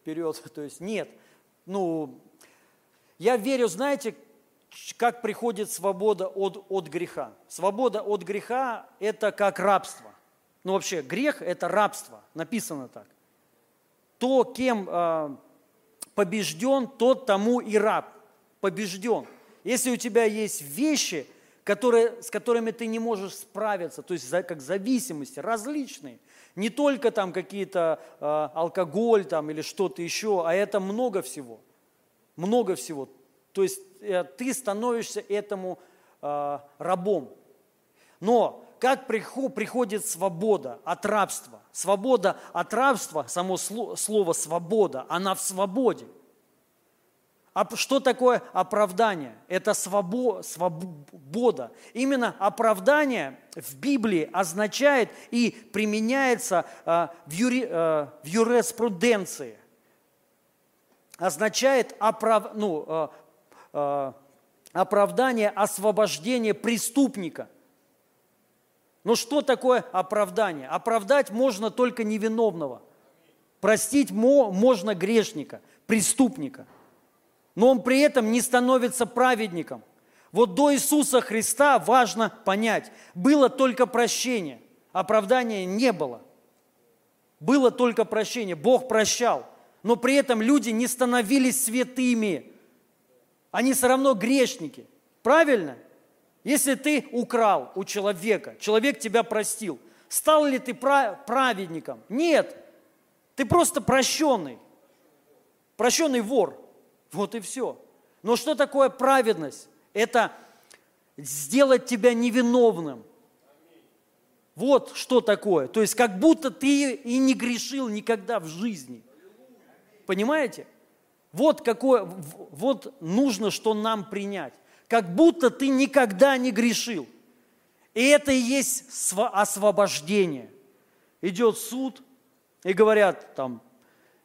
вперед. [laughs] То есть нет, ну, я верю, знаете, как приходит свобода от, от греха. Свобода от греха – это как рабство. Ну вообще, грех – это рабство, написано так. То, кем э, побежден, тот тому и раб. Побежден. Если у тебя есть вещи, которые, с которыми ты не можешь справиться, то есть как зависимости различные, не только там какие-то э, алкоголь там или что-то еще, а это много всего. Много всего. То есть э, ты становишься этому э, рабом. Но как приходит свобода от рабства? Свобода от рабства, само слово свобода, она в свободе. А что такое оправдание? Это свобо, свобода. Именно оправдание в Библии означает и применяется э, в, юри, э, в юриспруденции. Означает оправ, ну, э, оправдание, освобождение преступника. Но что такое оправдание? Оправдать можно только невиновного. Простить можно грешника, преступника – но он при этом не становится праведником. Вот до Иисуса Христа важно понять, было только прощение, оправдания не было. Было только прощение, Бог прощал, но при этом люди не становились святыми. Они все равно грешники. Правильно? Если ты украл у человека, человек тебя простил, стал ли ты праведником? Нет. Ты просто прощенный. Прощенный вор. Вот и все. Но что такое праведность? Это сделать тебя невиновным. Вот что такое. То есть как будто ты и не грешил никогда в жизни. Понимаете? Вот какое, вот нужно, что нам принять. Как будто ты никогда не грешил. И это и есть освобождение. Идет суд, и говорят там,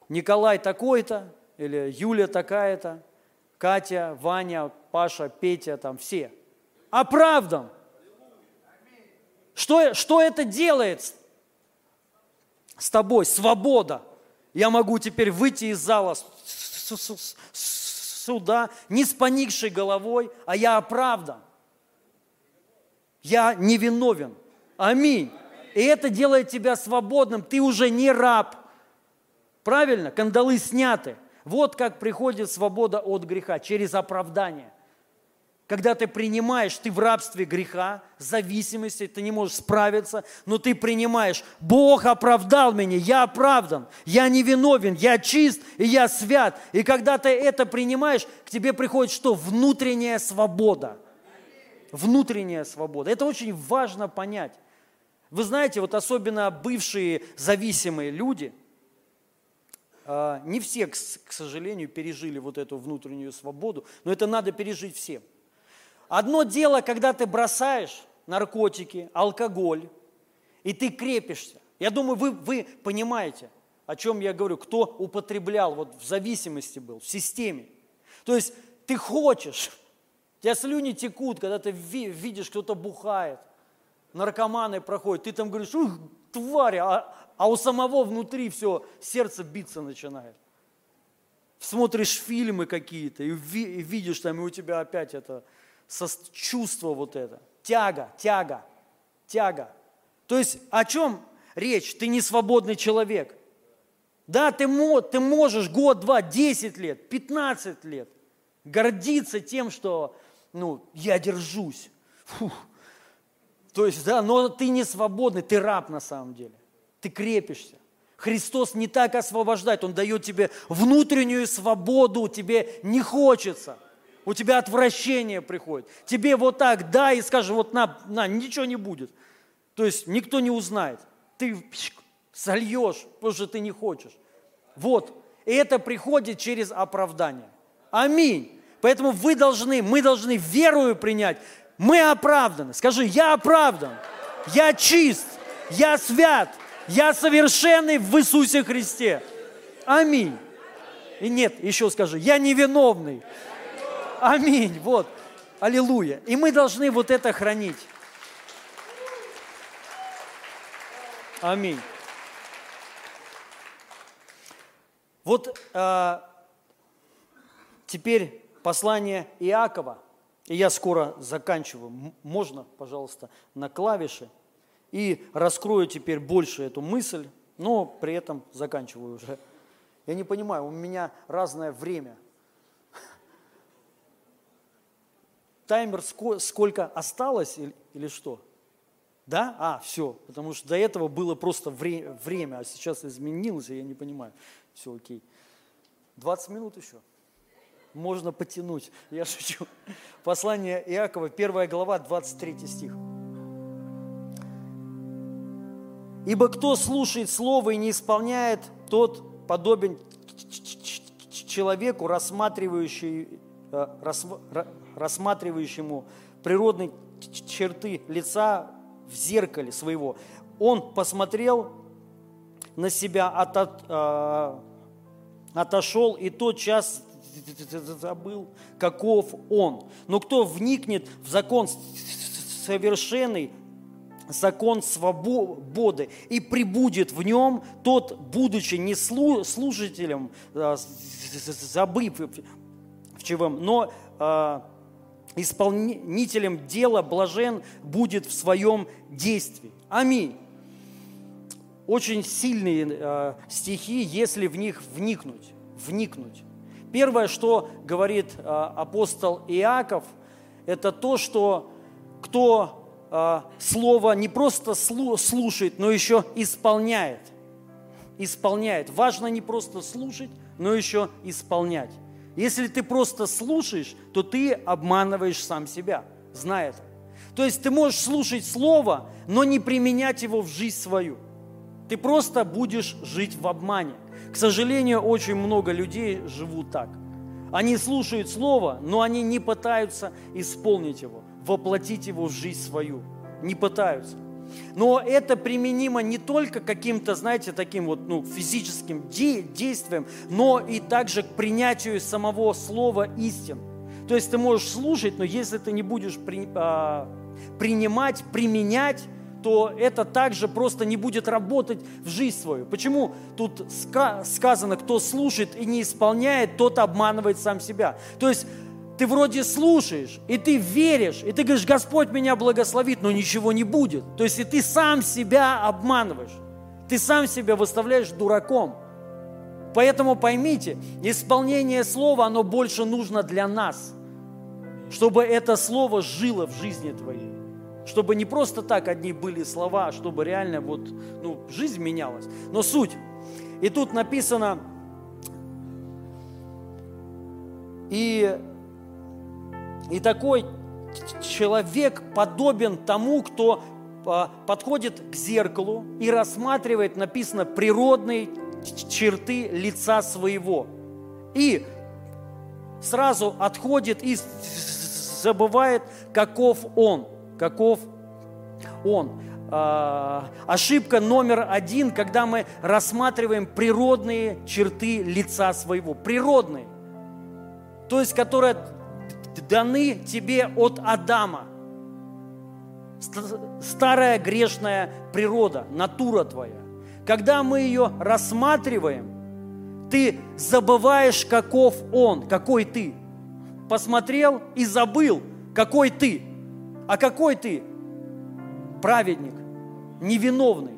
Николай такой-то, или Юля такая-то, Катя, Ваня, Паша, Петя, там все. Оправдан. Что, что это делает с тобой? Свобода. Я могу теперь выйти из зала суда не с поникшей головой, а я оправдан. Я невиновен. Аминь. И это делает тебя свободным. Ты уже не раб. Правильно? Кандалы сняты. Вот как приходит свобода от греха, через оправдание. Когда ты принимаешь, ты в рабстве греха, зависимости, ты не можешь справиться, но ты принимаешь, Бог оправдал меня, я оправдан, я невиновен, я чист и я свят. И когда ты это принимаешь, к тебе приходит что? Внутренняя свобода. Внутренняя свобода. Это очень важно понять. Вы знаете, вот особенно бывшие зависимые люди – не все, к сожалению, пережили вот эту внутреннюю свободу, но это надо пережить всем. Одно дело, когда ты бросаешь наркотики, алкоголь, и ты крепишься. Я думаю, вы, вы понимаете, о чем я говорю, кто употреблял, вот в зависимости был, в системе. То есть ты хочешь, у тебя слюни текут, когда ты видишь, кто-то бухает, наркоманы проходят, ты там говоришь, ух, тварь, а, а у самого внутри все, сердце биться начинает. Смотришь фильмы какие-то и, ви, и видишь там, и у тебя опять это чувство вот это. Тяга, тяга, тяга. То есть о чем речь? Ты не свободный человек. Да, ты, ты можешь год, два, десять лет, пятнадцать лет гордиться тем, что ну, я держусь. Фух. То есть, да, но ты не свободный, ты раб на самом деле ты крепишься. Христос не так освобождает, Он дает тебе внутреннюю свободу, тебе не хочется. У тебя отвращение приходит. Тебе вот так дай и скажи, вот на, на, ничего не будет. То есть никто не узнает. Ты сольешь, потому что ты не хочешь. Вот. И это приходит через оправдание. Аминь. Поэтому вы должны, мы должны верою принять. Мы оправданы. Скажи, я оправдан. Я чист. Я свят. Я совершенный в Иисусе Христе. Аминь. И нет, еще скажи, я невиновный. Аминь. Вот. Аллилуйя. И мы должны вот это хранить. Аминь. Вот а, теперь послание Иакова, и я скоро заканчиваю. Можно, пожалуйста, на клавиши. И раскрою теперь больше эту мысль, но при этом заканчиваю уже. Я не понимаю, у меня разное время. Таймер сколько осталось или что? Да? А, все. Потому что до этого было просто вре- время, а сейчас изменилось, и я не понимаю. Все окей. 20 минут еще. Можно потянуть. Я шучу. Послание Иакова, 1 глава, 23 стих. Ибо кто слушает Слово и не исполняет, тот подобен человеку, э, рассматривающему природные черты лица в зеркале своего. Он посмотрел на себя, от, от, э, отошел, и тот час забыл, каков он. Но кто вникнет в закон совершенный, закон свободы и прибудет в нем, тот, будучи не служителем, а, забывчивым, но а, исполнителем дела блажен будет в своем действии. Аминь. Очень сильные э, стихи, если в них вникнуть. вникнуть. Первое, что говорит э, апостол Иаков, это то, что кто э, слово не просто слушает, но еще исполняет. Исполняет. Важно не просто слушать, но еще исполнять. Если ты просто слушаешь, то ты обманываешь сам себя, зная это. То есть ты можешь слушать Слово, но не применять его в жизнь свою. Ты просто будешь жить в обмане. К сожалению, очень много людей живут так. Они слушают Слово, но они не пытаются исполнить его, воплотить его в жизнь свою. Не пытаются. Но это применимо не только каким-то, знаете, таким вот ну, физическим де- действиям, но и также к принятию самого слова истин. То есть ты можешь слушать, но если ты не будешь при, а, принимать, применять, то это также просто не будет работать в жизнь свою. Почему тут ска- сказано, кто слушает и не исполняет, тот обманывает сам себя. То есть ты вроде слушаешь, и ты веришь, и ты говоришь, Господь меня благословит, но ничего не будет. То есть и ты сам себя обманываешь. Ты сам себя выставляешь дураком. Поэтому поймите, исполнение слова, оно больше нужно для нас, чтобы это слово жило в жизни твоей. Чтобы не просто так одни были слова, а чтобы реально вот, ну, жизнь менялась. Но суть. И тут написано, и и такой человек подобен тому, кто а, подходит к зеркалу и рассматривает, написано, природные черты лица своего. И сразу отходит и забывает, каков он, каков он. А, ошибка номер один, когда мы рассматриваем природные черты лица своего. Природные. То есть, которые даны тебе от Адама. Старая грешная природа, натура твоя. Когда мы ее рассматриваем, ты забываешь, каков он, какой ты. Посмотрел и забыл, какой ты. А какой ты? Праведник, невиновный.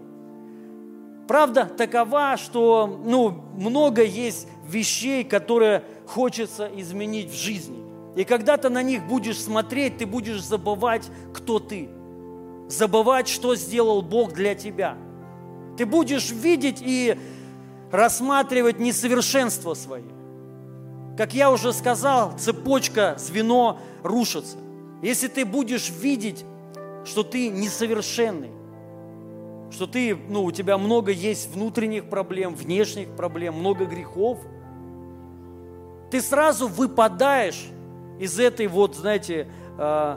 Правда такова, что ну, много есть вещей, которые хочется изменить в жизни. И когда ты на них будешь смотреть, ты будешь забывать, кто ты. Забывать, что сделал Бог для тебя. Ты будешь видеть и рассматривать несовершенство свои. Как я уже сказал, цепочка, звено рушится. Если ты будешь видеть, что ты несовершенный, что ты, ну, у тебя много есть внутренних проблем, внешних проблем, много грехов, ты сразу выпадаешь из этой вот, знаете, э,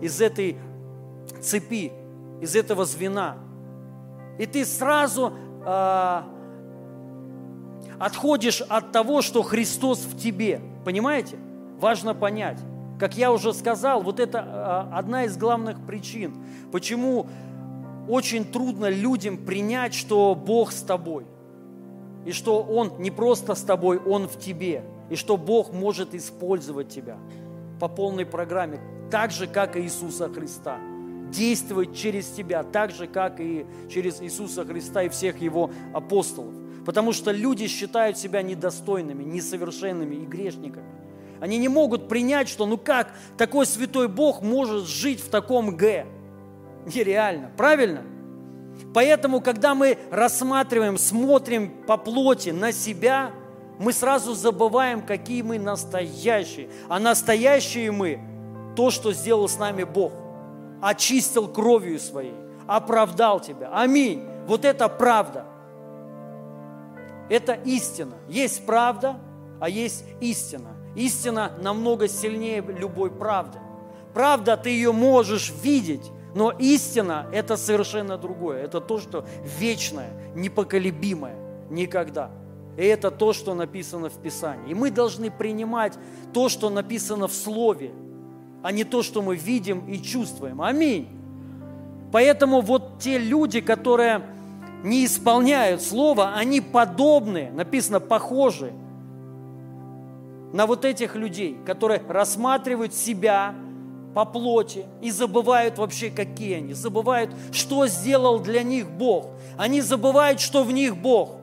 из этой цепи, из этого звена. И ты сразу э, отходишь от того, что Христос в тебе. Понимаете? Важно понять. Как я уже сказал, вот это э, одна из главных причин, почему очень трудно людям принять, что Бог с тобой. И что Он не просто с тобой, Он в тебе. И что Бог может использовать тебя по полной программе, так же, как и Иисуса Христа. Действовать через тебя, так же, как и через Иисуса Христа и всех Его апостолов. Потому что люди считают себя недостойными, несовершенными и грешниками. Они не могут принять, что ну как такой святой Бог может жить в таком Г. Нереально, правильно? Поэтому, когда мы рассматриваем, смотрим по плоти на себя, мы сразу забываем, какие мы настоящие. А настоящие мы – то, что сделал с нами Бог. Очистил кровью своей, оправдал тебя. Аминь. Вот это правда. Это истина. Есть правда, а есть истина. Истина намного сильнее любой правды. Правда, ты ее можешь видеть, но истина – это совершенно другое. Это то, что вечное, непоколебимое, никогда. И это то, что написано в Писании. И мы должны принимать то, что написано в Слове, а не то, что мы видим и чувствуем. Аминь. Поэтому вот те люди, которые не исполняют Слово, они подобны, написано, похожи на вот этих людей, которые рассматривают себя по плоти и забывают вообще, какие они, забывают, что сделал для них Бог. Они забывают, что в них Бог.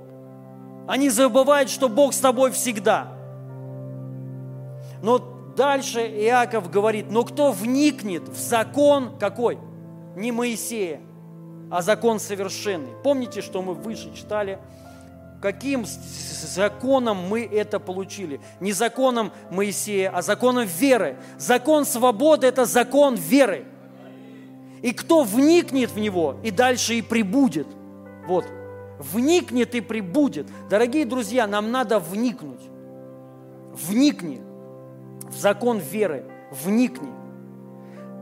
Они забывают, что Бог с тобой всегда. Но дальше Иаков говорит, но кто вникнет в закон какой? Не Моисея, а закон совершенный. Помните, что мы выше читали – Каким законом мы это получили? Не законом Моисея, а законом веры. Закон свободы – это закон веры. И кто вникнет в него, и дальше и прибудет. Вот, вникнет и прибудет. Дорогие друзья, нам надо вникнуть. Вникни в закон веры, вникни.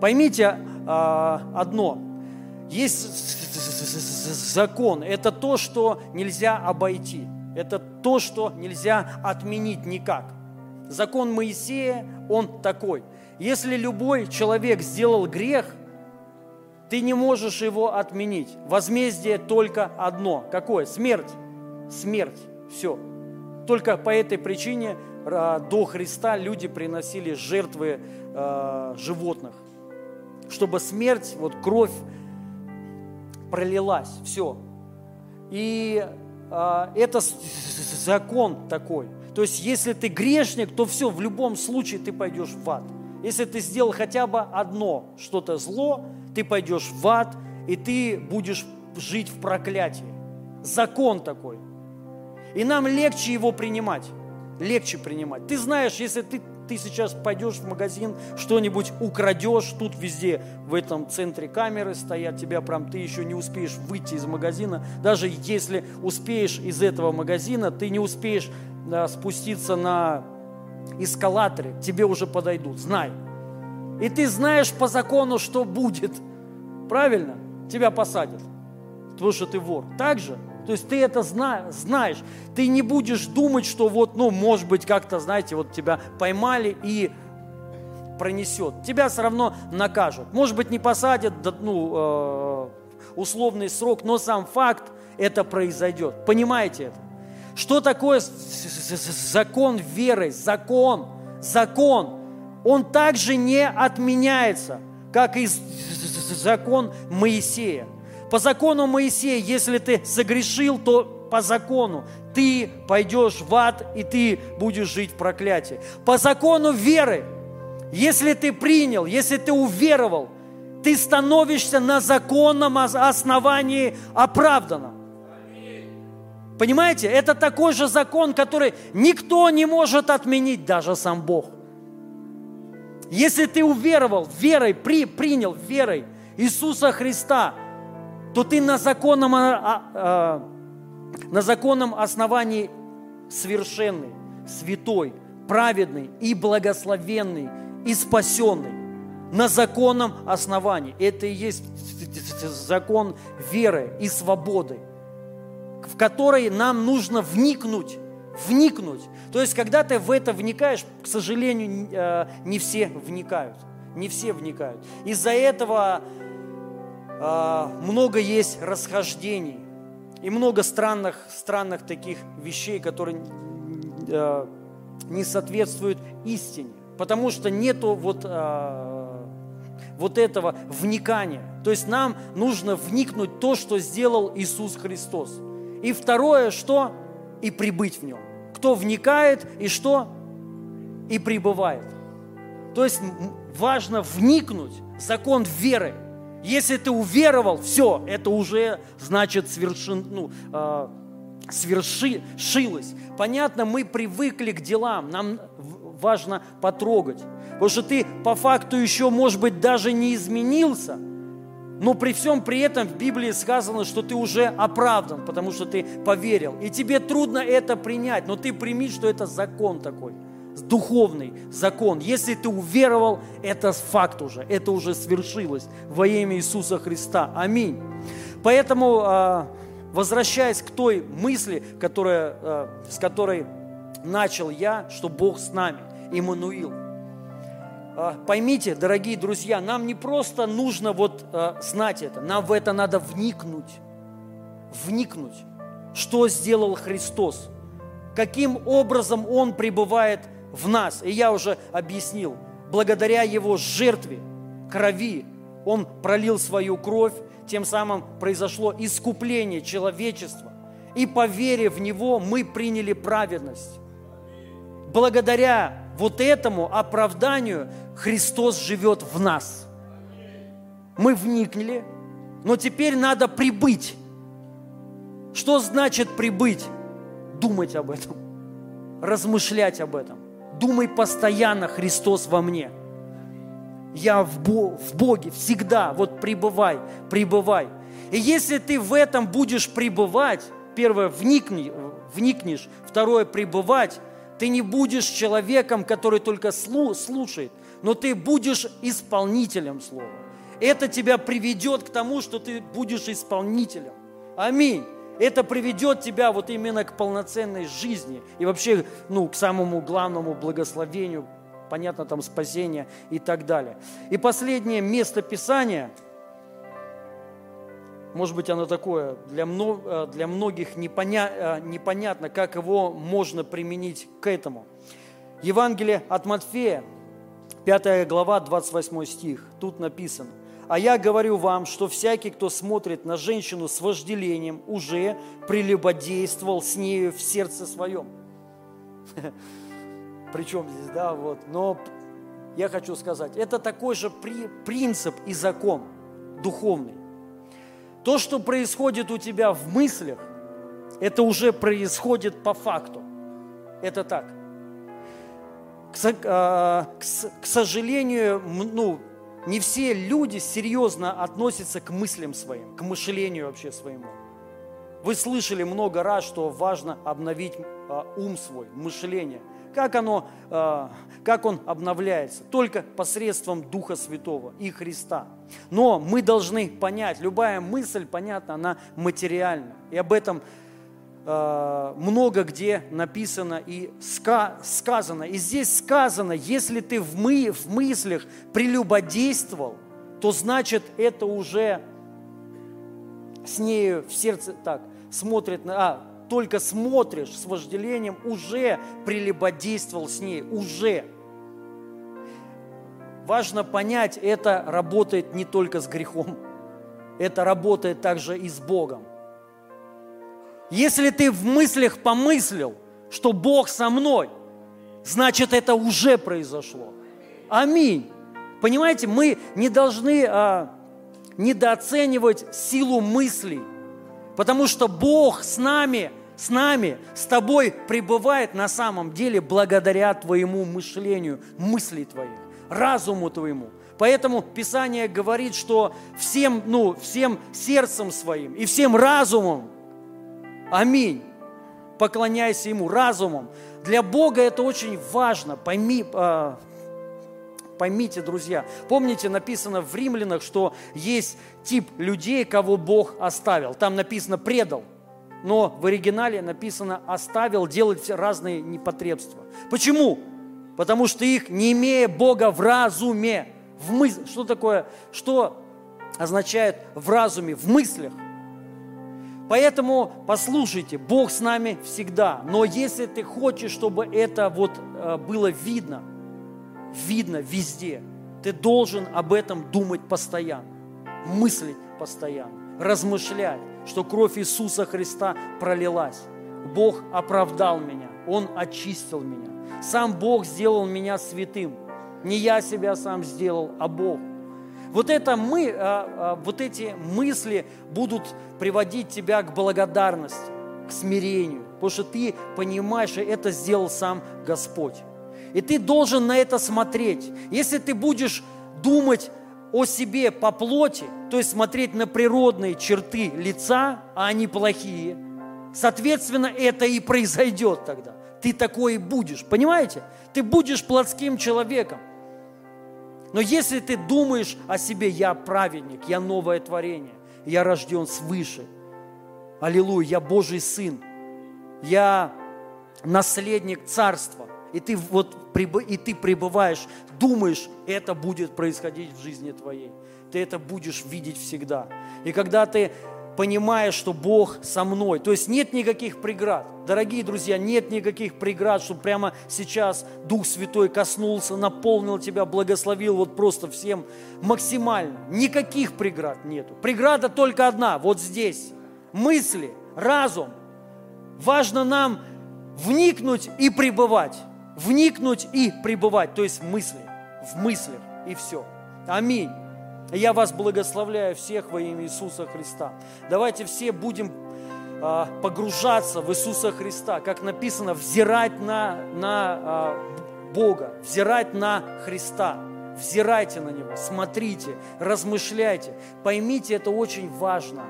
Поймите а, одно, есть закон, это то, что нельзя обойти, это то, что нельзя отменить никак. Закон Моисея, он такой. Если любой человек сделал грех, ты не можешь его отменить. Возмездие только одно. Какое? Смерть. Смерть. Все. Только по этой причине а, до Христа люди приносили жертвы э, животных, чтобы смерть, вот кровь пролилась, все. И э, это закон такой. То есть, если ты грешник, то все, в любом случае ты пойдешь в ад. Если ты сделал хотя бы одно что-то зло, ты пойдешь в ад, и ты будешь жить в проклятии. Закон такой. И нам легче его принимать. Легче принимать. Ты знаешь, если ты ты сейчас пойдешь в магазин, что-нибудь украдешь, тут везде в этом центре камеры стоят, тебя прям, ты еще не успеешь выйти из магазина. Даже если успеешь из этого магазина, ты не успеешь да, спуститься на эскалаторе, тебе уже подойдут, знай. И ты знаешь по закону, что будет. Правильно? Тебя посадят, потому что ты вор. Так же? То есть ты это знаешь. Ты не будешь думать, что вот, ну, может быть, как-то, знаете, вот тебя поймали и пронесет. Тебя все равно накажут. Может быть, не посадят, ну, э, условный срок, но сам факт это произойдет. Понимаете это? Что такое закон веры? Закон, закон. Он также не отменяется, как и закон Моисея. По закону Моисея, если ты согрешил, то по закону ты пойдешь в ад, и ты будешь жить в проклятии. По закону веры, если ты принял, если ты уверовал, ты становишься на законном основании оправданным. Понимаете, это такой же закон, который никто не может отменить, даже сам Бог. Если ты уверовал верой, при, принял верой Иисуса Христа – то ты на законном, а, а, на законном основании совершенный, святой, праведный и благословенный и спасенный. На законном основании. Это и есть закон веры и свободы, в который нам нужно вникнуть. Вникнуть. То есть, когда ты в это вникаешь, к сожалению, э, не все вникают. Не все вникают. Из-за этого а, много есть расхождений и много странных, странных таких вещей, которые а, не соответствуют истине, потому что нету вот, вот этого вникания. То есть нам нужно вникнуть то, что сделал Иисус Христос. И второе, что? И прибыть в нем. Кто вникает и что? И пребывает. То есть важно вникнуть в закон веры. Если ты уверовал, все, это уже значит свершен, ну, э, свершилось. Понятно, мы привыкли к делам, нам важно потрогать. Потому что ты по факту еще, может быть, даже не изменился, но при всем при этом в Библии сказано, что ты уже оправдан, потому что ты поверил. И тебе трудно это принять, но ты прими, что это закон такой – духовный закон. Если ты уверовал, это факт уже, это уже свершилось во имя Иисуса Христа. Аминь. Поэтому, а, возвращаясь к той мысли, которая, а, с которой начал я, что Бог с нами, Иммануил. А, поймите, дорогие друзья, нам не просто нужно вот знать это, нам в это надо вникнуть, вникнуть, что сделал Христос, каким образом Он пребывает в нас. И я уже объяснил, благодаря Его жертве, крови, Он пролил свою кровь, тем самым произошло искупление человечества. И по вере в Него мы приняли праведность. Благодаря вот этому оправданию Христос живет в нас. Мы вникли, но теперь надо прибыть. Что значит прибыть? Думать об этом, размышлять об этом. Думай постоянно, Христос во мне. Я в, Бо, в Боге всегда. Вот пребывай, пребывай. И если ты в этом будешь пребывать, первое, вникни, вникнешь, второе, пребывать, ты не будешь человеком, который только слушает, но ты будешь исполнителем слова. Это тебя приведет к тому, что ты будешь исполнителем. Аминь это приведет тебя вот именно к полноценной жизни и вообще, ну, к самому главному благословению, понятно, там спасение и так далее. И последнее место Писания, может быть, оно такое, для, мно, э, для многих непоня, э, непонятно, как его можно применить к этому. Евангелие от Матфея, 5 глава, 28 стих, тут написано – а я говорю вам, что всякий, кто смотрит на женщину с вожделением, уже прелюбодействовал с нею в сердце своем. [laughs] Причем здесь, да, вот. Но я хочу сказать, это такой же при, принцип и закон духовный. То, что происходит у тебя в мыслях, это уже происходит по факту. Это так. К, а, сожалению, ну, не все люди серьезно относятся к мыслям своим, к мышлению вообще своему. Вы слышали много раз, что важно обновить а, ум свой, мышление. Как, оно, а, как он обновляется? Только посредством Духа Святого и Христа. Но мы должны понять, любая мысль, понятно, она материальна. И об этом Э, много где написано и сказано. И здесь сказано, если ты в, мы, в мыслях прелюбодействовал, то значит это уже с нею в сердце так смотрит, на, а, только смотришь с вожделением, уже прелюбодействовал с ней, уже. Важно понять, это работает не только с грехом, это работает также и с Богом. Если ты в мыслях помыслил, что Бог со мной, значит это уже произошло. Аминь. Понимаете, мы не должны а, недооценивать силу мыслей, потому что Бог с нами, с нами, с тобой пребывает на самом деле благодаря твоему мышлению, мыслей твоих, разуму твоему. Поэтому Писание говорит, что всем, ну, всем сердцем своим и всем разумом Аминь. Поклоняйся Ему разумом. Для Бога это очень важно. Пойми, э, поймите, друзья. Помните, написано в Римлянах, что есть тип людей, кого Бог оставил. Там написано «предал». Но в оригинале написано «оставил делать разные непотребства». Почему? Потому что их, не имея Бога в разуме, в мысли. Что такое? Что означает в разуме, в мыслях. Поэтому послушайте, Бог с нами всегда. Но если ты хочешь, чтобы это вот э, было видно, видно везде, ты должен об этом думать постоянно, мыслить постоянно, размышлять, что кровь Иисуса Христа пролилась. Бог оправдал меня, Он очистил меня. Сам Бог сделал меня святым. Не я себя сам сделал, а Бог. Вот, это мы, а, а, вот эти мысли будут приводить тебя к благодарности, к смирению, потому что ты понимаешь, что это сделал сам Господь. И ты должен на это смотреть. Если ты будешь думать о себе по плоти, то есть смотреть на природные черты лица, а они плохие, соответственно, это и произойдет тогда. Ты такой и будешь, понимаете? Ты будешь плотским человеком. Но если ты думаешь о себе, я праведник, я новое творение, я рожден свыше, аллилуйя, я Божий Сын, я наследник Царства, и ты вот и ты пребываешь, думаешь, это будет происходить в жизни твоей. Ты это будешь видеть всегда. И когда ты понимаешь, что Бог со мной. То есть нет никаких преград. Дорогие друзья, нет никаких преград, чтобы прямо сейчас Дух Святой коснулся, наполнил тебя, благословил вот просто всем максимально. Никаких преград нету. Преграда только одна, вот здесь. Мысли, разум. Важно нам вникнуть и пребывать. Вникнуть и пребывать, то есть в мысли, в мыслях и все. Аминь. Я вас благословляю всех во имя Иисуса Христа. Давайте все будем а, погружаться в Иисуса Христа, как написано, взирать на, на а, Бога, взирать на Христа. Взирайте на Него, смотрите, размышляйте. Поймите, это очень важно.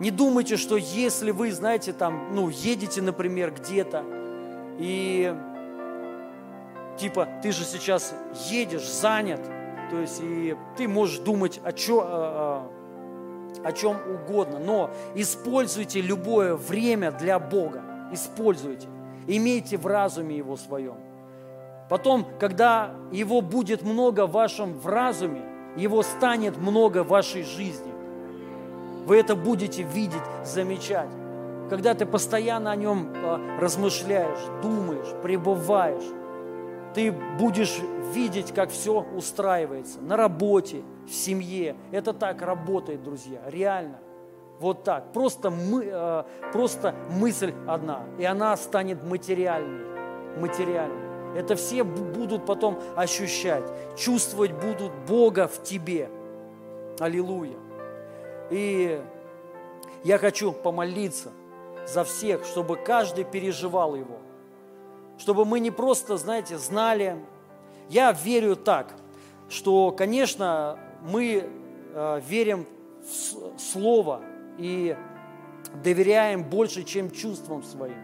Не думайте, что если вы, знаете, там, ну, едете, например, где-то, и типа, ты же сейчас едешь, занят – то есть и ты можешь думать о, о, о чем угодно, но используйте любое время для Бога. Используйте. Имейте в разуме Его своем. Потом, когда Его будет много в вашем в разуме, Его станет много в вашей жизни. Вы это будете видеть, замечать. Когда ты постоянно о нем а, размышляешь, думаешь, пребываешь, ты будешь видеть, как все устраивается на работе, в семье. Это так работает, друзья, реально. Вот так. Просто, мы, э, просто мысль одна, и она станет материальной. Материальной. Это все будут потом ощущать, чувствовать будут Бога в тебе. Аллилуйя. И я хочу помолиться за всех, чтобы каждый переживал его. Чтобы мы не просто, знаете, знали, я верю так, что, конечно, мы э, верим в Слово и доверяем больше, чем чувствам своим.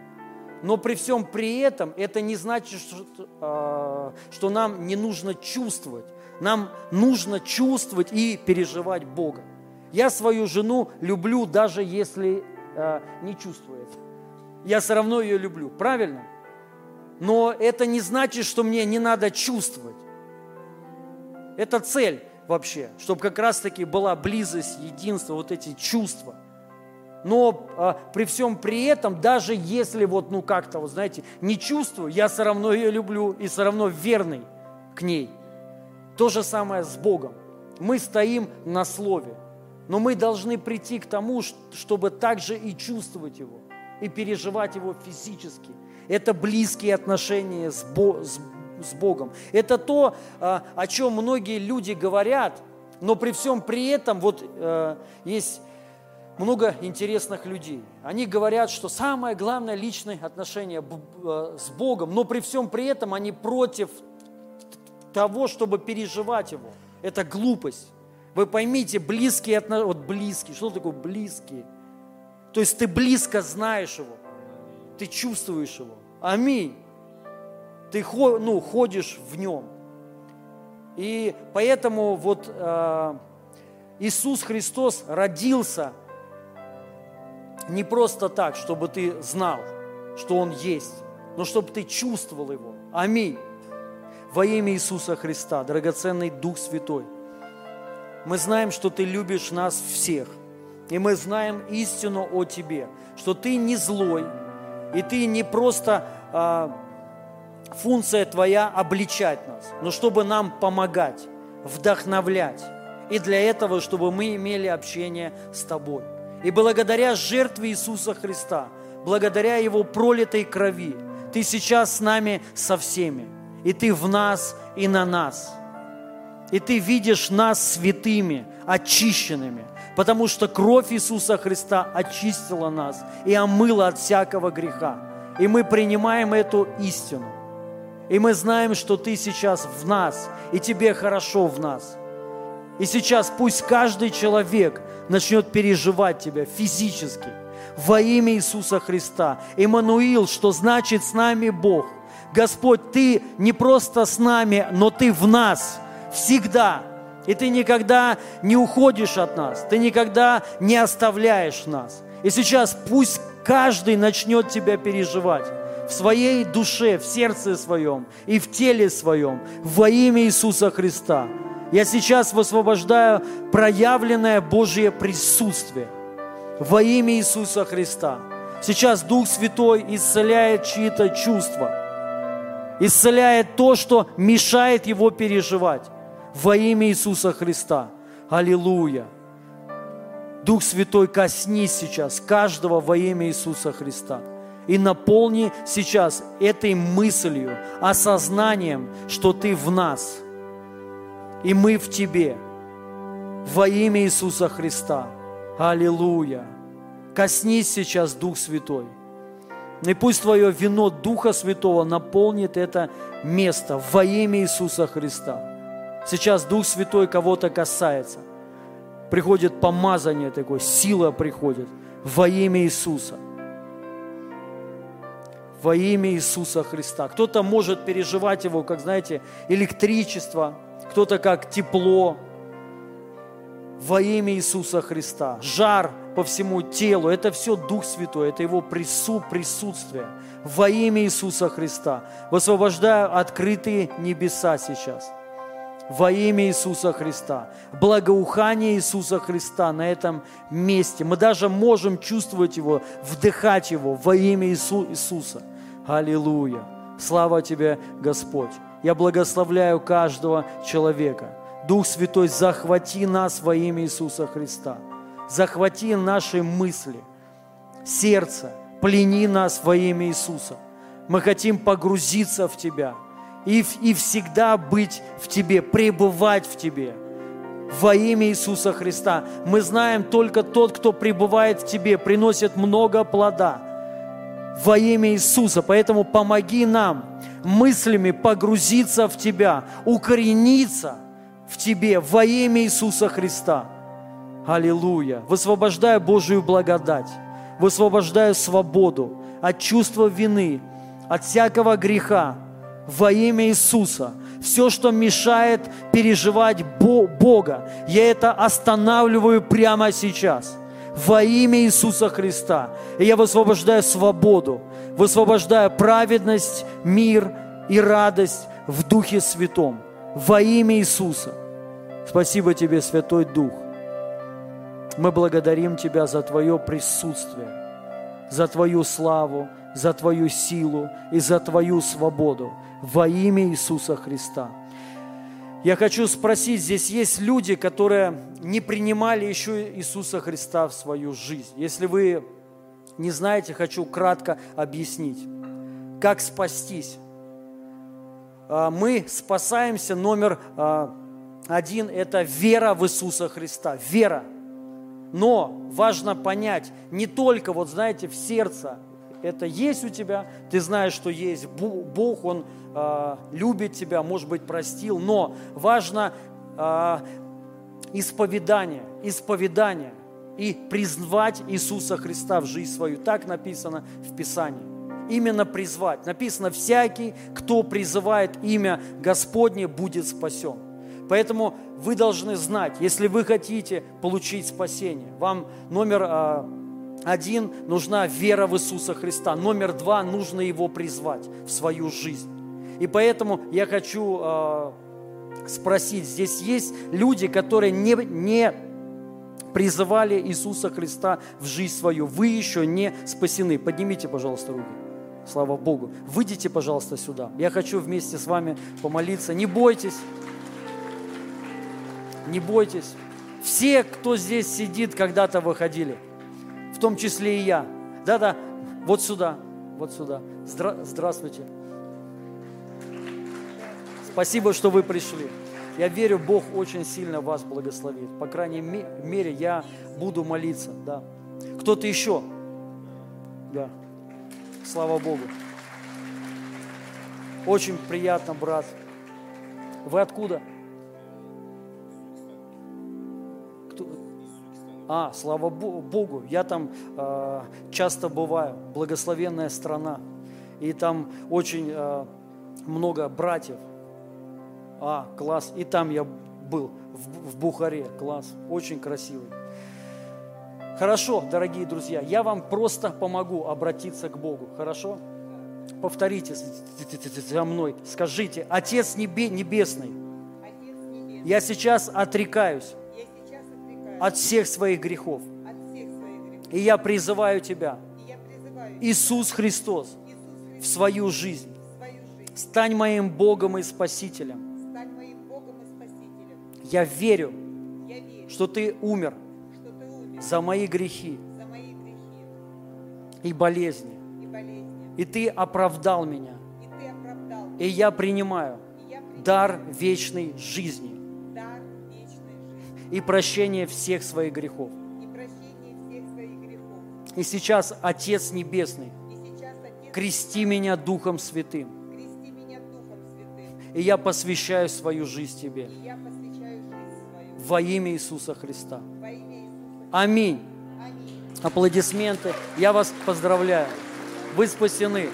Но при всем при этом это не значит, что, э, что нам не нужно чувствовать. Нам нужно чувствовать и переживать Бога. Я свою жену люблю, даже если э, не чувствует. Я все равно ее люблю. Правильно? но это не значит, что мне не надо чувствовать. Это цель вообще, чтобы как раз-таки была близость, единство, вот эти чувства. Но а, при всем при этом, даже если вот, ну как-то, вот знаете, не чувствую, я все равно ее люблю и все равно верный к ней. То же самое с Богом. Мы стоим на Слове, но мы должны прийти к тому, чтобы также и чувствовать Его, и переживать Его физически – это близкие отношения с, Бо, с, с Богом. Это то, а, о чем многие люди говорят, но при всем при этом вот э, есть много интересных людей. Они говорят, что самое главное личное отношение э, с Богом, но при всем при этом они против того, чтобы переживать его. Это глупость. Вы поймите, близкие отношения, вот близкие, что такое близкие? То есть ты близко знаешь его ты чувствуешь его. Аминь. Ты ну, ходишь в нем. И поэтому вот э, Иисус Христос родился не просто так, чтобы ты знал, что Он есть, но чтобы ты чувствовал Его. Аминь. Во имя Иисуса Христа, драгоценный Дух Святой. Мы знаем, что Ты любишь нас всех. И мы знаем истину о Тебе, что Ты не злой, и Ты не просто а, функция Твоя обличать нас, но чтобы нам помогать, вдохновлять. И для этого, чтобы мы имели общение с Тобой. И благодаря жертве Иисуса Христа, благодаря Его пролитой крови, Ты сейчас с нами со всеми. И Ты в нас и на нас. И Ты видишь нас святыми, очищенными, потому что кровь Иисуса Христа очистила нас и омыла от всякого греха. И мы принимаем эту истину. И мы знаем, что Ты сейчас в нас, и Тебе хорошо в нас. И сейчас пусть каждый человек начнет переживать Тебя физически во имя Иисуса Христа. Иммануил, что значит с нами Бог. Господь, Ты не просто с нами, но Ты в нас всегда. И Ты никогда не уходишь от нас, Ты никогда не оставляешь нас. И сейчас пусть каждый начнет Тебя переживать в своей душе, в сердце своем и в теле своем во имя Иисуса Христа. Я сейчас высвобождаю проявленное Божье присутствие во имя Иисуса Христа. Сейчас Дух Святой исцеляет чьи-то чувства, исцеляет то, что мешает его переживать во имя Иисуса Христа. Аллилуйя. Дух Святой, коснись сейчас каждого во имя Иисуса Христа и наполни сейчас этой мыслью, осознанием, что Ты в нас, и мы в Тебе. Во имя Иисуса Христа. Аллилуйя. Коснись сейчас, Дух Святой. И пусть Твое вино Духа Святого наполнит это место во имя Иисуса Христа. Сейчас Дух Святой кого-то касается. Приходит помазание такое, сила приходит во имя Иисуса во имя Иисуса Христа. Кто-то может переживать его, как, знаете, электричество, кто-то как тепло. Во имя Иисуса Христа. Жар по всему телу. Это все Дух Святой, это Его прису, присутствие. Во имя Иисуса Христа. Высвобождаю открытые небеса сейчас. Во имя Иисуса Христа. Благоухание Иисуса Христа на этом месте. Мы даже можем чувствовать Его, вдыхать Его во имя Иису, Иисуса. Аллилуйя. Слава Тебе, Господь. Я благословляю каждого человека. Дух Святой, захвати нас во имя Иисуса Христа. Захвати наши мысли, сердце, плени нас во имя Иисуса. Мы хотим погрузиться в Тебя и, и всегда быть в Тебе, пребывать в Тебе. Во имя Иисуса Христа. Мы знаем, только тот, кто пребывает в Тебе, приносит много плода во имя Иисуса. Поэтому помоги нам мыслями погрузиться в Тебя, укорениться в Тебе во имя Иисуса Христа. Аллилуйя. Высвобождаю Божию благодать, высвобождаю свободу от чувства вины, от всякого греха во имя Иисуса. Все, что мешает переживать Бога, я это останавливаю прямо сейчас – во имя Иисуса Христа. И я высвобождаю свободу, высвобождаю праведность, мир и радость в Духе Святом. Во имя Иисуса. Спасибо Тебе, Святой Дух. Мы благодарим Тебя за Твое присутствие, за Твою славу, за Твою силу и за Твою свободу во имя Иисуса Христа. Я хочу спросить, здесь есть люди, которые не принимали еще Иисуса Христа в свою жизнь. Если вы не знаете, хочу кратко объяснить, как спастись. А, мы спасаемся, номер а, один – это вера в Иисуса Христа, вера. Но важно понять, не только, вот знаете, в сердце это есть у тебя, ты знаешь, что есть Бог, Он э, любит тебя, может быть, простил, но важно э, исповедание, исповедание и призвать Иисуса Христа в жизнь свою. Так написано в Писании. Именно призвать. Написано, всякий, кто призывает имя Господне, будет спасен. Поэтому вы должны знать, если вы хотите получить спасение, вам номер а, один, нужна вера в Иисуса Христа. Номер два, нужно Его призвать в свою жизнь. И поэтому я хочу э, спросить. Здесь есть люди, которые не, не призывали Иисуса Христа в жизнь свою. Вы еще не спасены. Поднимите, пожалуйста, руки. Слава Богу. Выйдите, пожалуйста, сюда. Я хочу вместе с вами помолиться. Не бойтесь. Не бойтесь. Все, кто здесь сидит, когда-то выходили. В том числе и я. Да-да, вот сюда, вот сюда. Здра- здравствуйте. Спасибо, что вы пришли. Я верю, Бог очень сильно вас благословит. По крайней мере, я буду молиться. Да. Кто-то еще? Да. Слава Богу. Очень приятно, брат. Вы откуда? А, слава Богу, я там э, часто бываю, благословенная страна, и там очень э, много братьев. А, класс, и там я был, в, в Бухаре, класс, очень красивый. Хорошо, дорогие друзья, я вам просто помогу обратиться к Богу, хорошо? Повторите за мной, скажите, Отец Небесный, я сейчас отрекаюсь от всех своих грехов. И я призываю Тебя, Иисус Христос, в свою жизнь. Стань моим Богом и Спасителем. Я верю, что Ты умер за мои грехи и болезни. И Ты оправдал меня. И я принимаю дар вечной жизни и прощение всех своих грехов. И сейчас, Отец Небесный, крести меня Духом Святым. И я посвящаю свою жизнь Тебе. Во имя Иисуса Христа. Аминь. Аплодисменты. Я вас поздравляю. Вы спасены.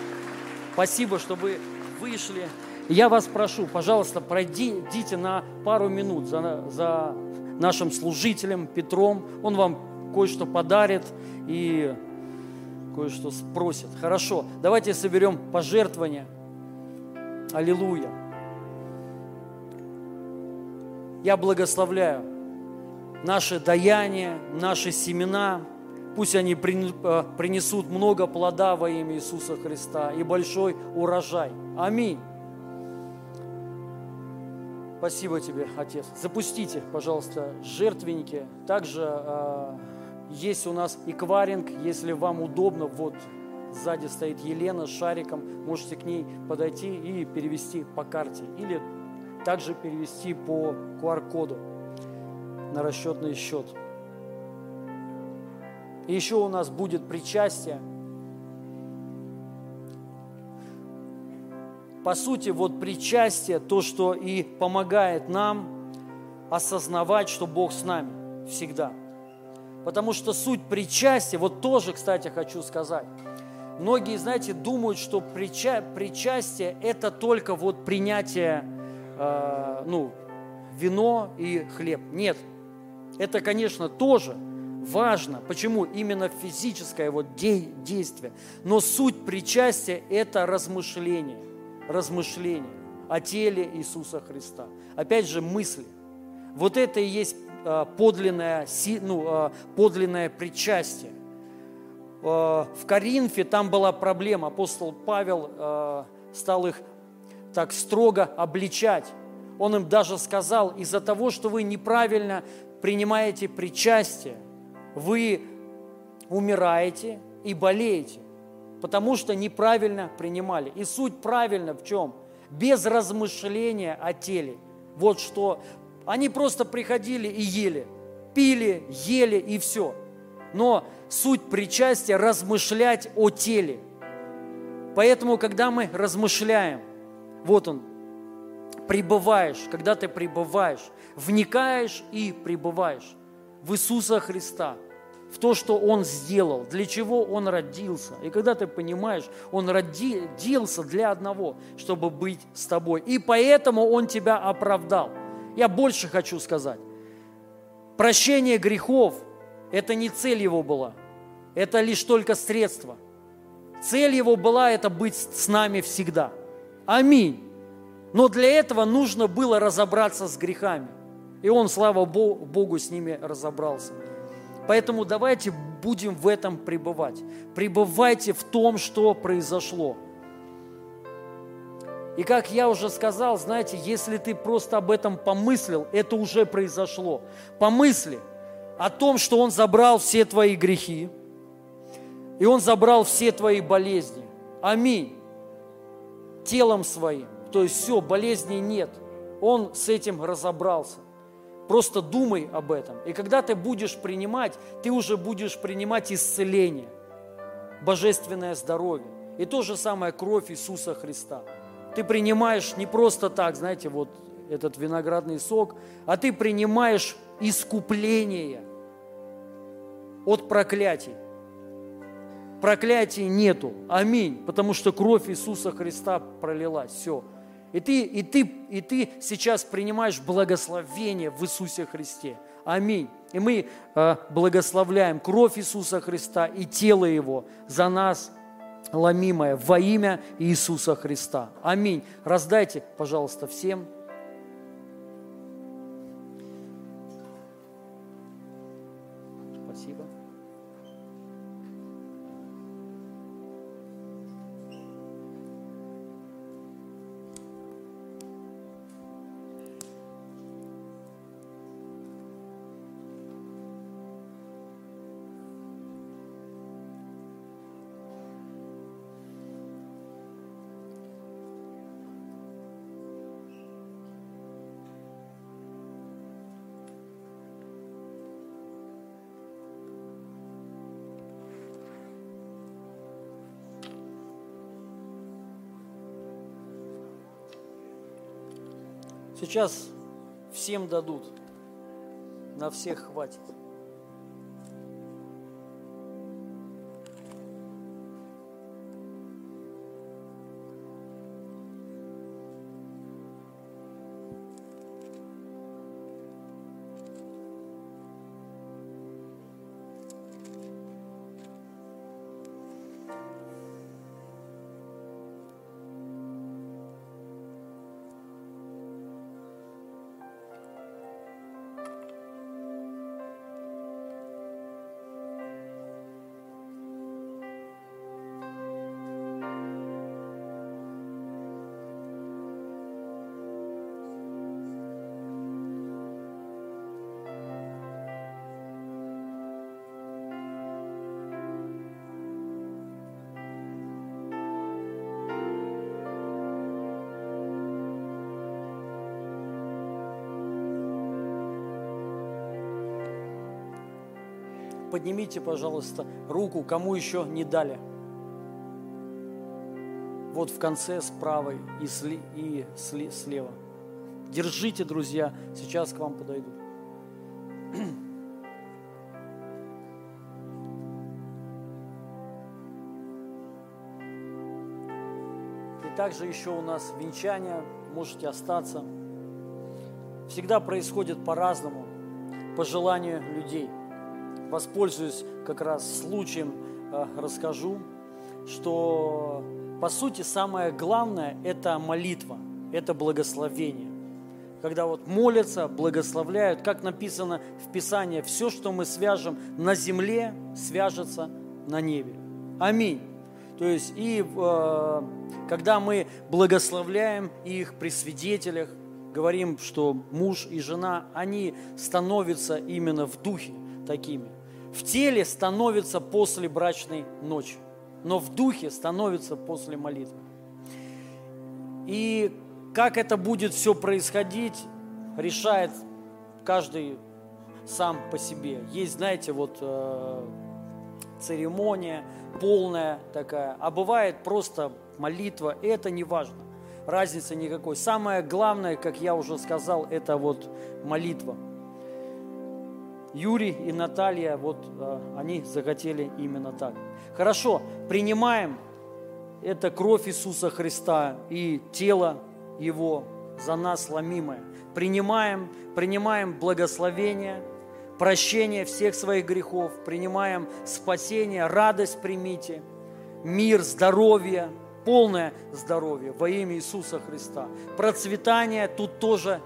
Спасибо, что вы вышли. Я вас прошу, пожалуйста, пройдите на пару минут за, за нашим служителем Петром. Он вам кое-что подарит и кое-что спросит. Хорошо, давайте соберем пожертвования. Аллилуйя. Я благословляю наши даяния, наши семена. Пусть они э, принесут много плода во имя Иисуса Христа и большой урожай. Аминь. Спасибо тебе, Отец. Запустите, пожалуйста, жертвенники. Также э, есть у нас экваринг, если вам удобно, вот сзади стоит Елена с шариком, можете к ней подойти и перевести по карте. Или также перевести по QR-коду на расчетный счет. И еще у нас будет причастие – По сути, вот причастие, то, что и помогает нам осознавать, что Бог с нами всегда. Потому что суть причастия, вот тоже, кстати, хочу сказать, многие, знаете, думают, что прича, причастие – это только вот принятие, э, ну, вино и хлеб. Нет, это, конечно, тоже важно. Почему? Именно физическое вот действие. Но суть причастия – это размышление размышления о теле Иисуса Христа. Опять же, мысли. Вот это и есть а, подлинное, ну, а, подлинное причастие. А, в Коринфе там была проблема. Апостол Павел стал их так строго обличать. Он им даже сказал, из-за того, что вы неправильно принимаете причастие, вы умираете и болеете потому что неправильно принимали. И суть правильно в чем? Без размышления о теле. Вот что. Они просто приходили и ели, пили, ели и все. Но суть причастия – размышлять о теле. Поэтому, когда мы размышляем, вот он, пребываешь, когда ты пребываешь, вникаешь и пребываешь в Иисуса Христа – в то, что Он сделал, для чего Он родился. И когда ты понимаешь, Он родился для одного, чтобы быть с тобой. И поэтому Он тебя оправдал. Я больше хочу сказать. Прощение грехов – это не цель Его была. Это лишь только средство. Цель Его была – это быть с нами всегда. Аминь. Но для этого нужно было разобраться с грехами. И он, слава Богу, с ними разобрался. Поэтому давайте будем в этом пребывать. Пребывайте в том, что произошло. И как я уже сказал, знаете, если ты просто об этом помыслил, это уже произошло. Помысли о том, что Он забрал все твои грехи, и Он забрал все твои болезни. Аминь. Телом своим. То есть все, болезней нет. Он с этим разобрался. Просто думай об этом. И когда ты будешь принимать, ты уже будешь принимать исцеление, божественное здоровье. И то же самое кровь Иисуса Христа. Ты принимаешь не просто так, знаете, вот этот виноградный сок, а ты принимаешь искупление от проклятий. Проклятий нету. Аминь. Потому что кровь Иисуса Христа пролилась. Все. И ты, и, ты, и ты сейчас принимаешь благословение в Иисусе Христе. Аминь. И мы э, благословляем кровь Иисуса Христа и тело Его за нас ломимое во имя Иисуса Христа. Аминь. Раздайте, пожалуйста, всем. Сейчас всем дадут, на всех хватит. Поднимите, пожалуйста, руку, кому еще не дали. Вот в конце с правой и, сли, и сли, слева. Держите, друзья, сейчас к вам подойдут. И также еще у нас венчание, можете остаться. Всегда происходит по-разному, по желанию людей – воспользуюсь как раз случаем, э, расскажу, что по сути самое главное – это молитва, это благословение. Когда вот молятся, благословляют, как написано в Писании, все, что мы свяжем на земле, свяжется на небе. Аминь. То есть и э, когда мы благословляем их при свидетелях, говорим, что муж и жена, они становятся именно в духе такими в теле становится после брачной ночи, но в духе становится после молитвы. И как это будет все происходить, решает каждый сам по себе. Есть, знаете, вот э, церемония полная такая, а бывает просто молитва, это не важно, разницы никакой. Самое главное, как я уже сказал, это вот молитва – Юрий и Наталья, вот а, они захотели именно так. Хорошо, принимаем это кровь Иисуса Христа и тело Его за нас ломимое. Принимаем, принимаем благословение, прощение всех своих грехов, принимаем спасение, радость примите, мир, здоровье, полное здоровье во имя Иисуса Христа. Процветание тут тоже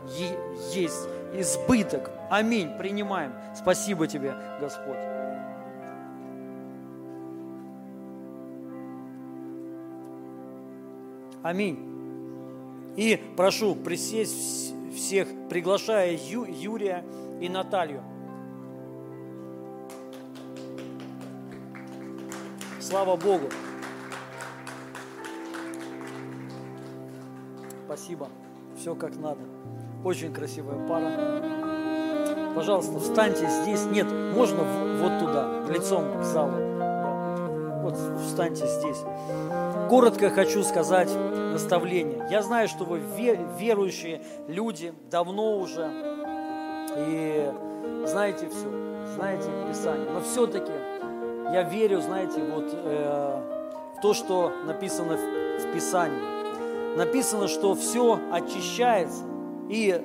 есть, избыток. Аминь, принимаем. Спасибо тебе, Господь. Аминь. И прошу присесть всех, приглашая Ю, Юрия и Наталью. Слава Богу. Спасибо. Все как надо. Очень красивая пара. Пожалуйста, встаньте здесь. Нет, можно вот туда, лицом к залу. Вот встаньте здесь. Коротко хочу сказать наставление. Я знаю, что вы верующие люди, давно уже, и знаете все, знаете Писание. Но все-таки я верю, знаете, вот э, в то, что написано в, Писании. Написано, что все очищается и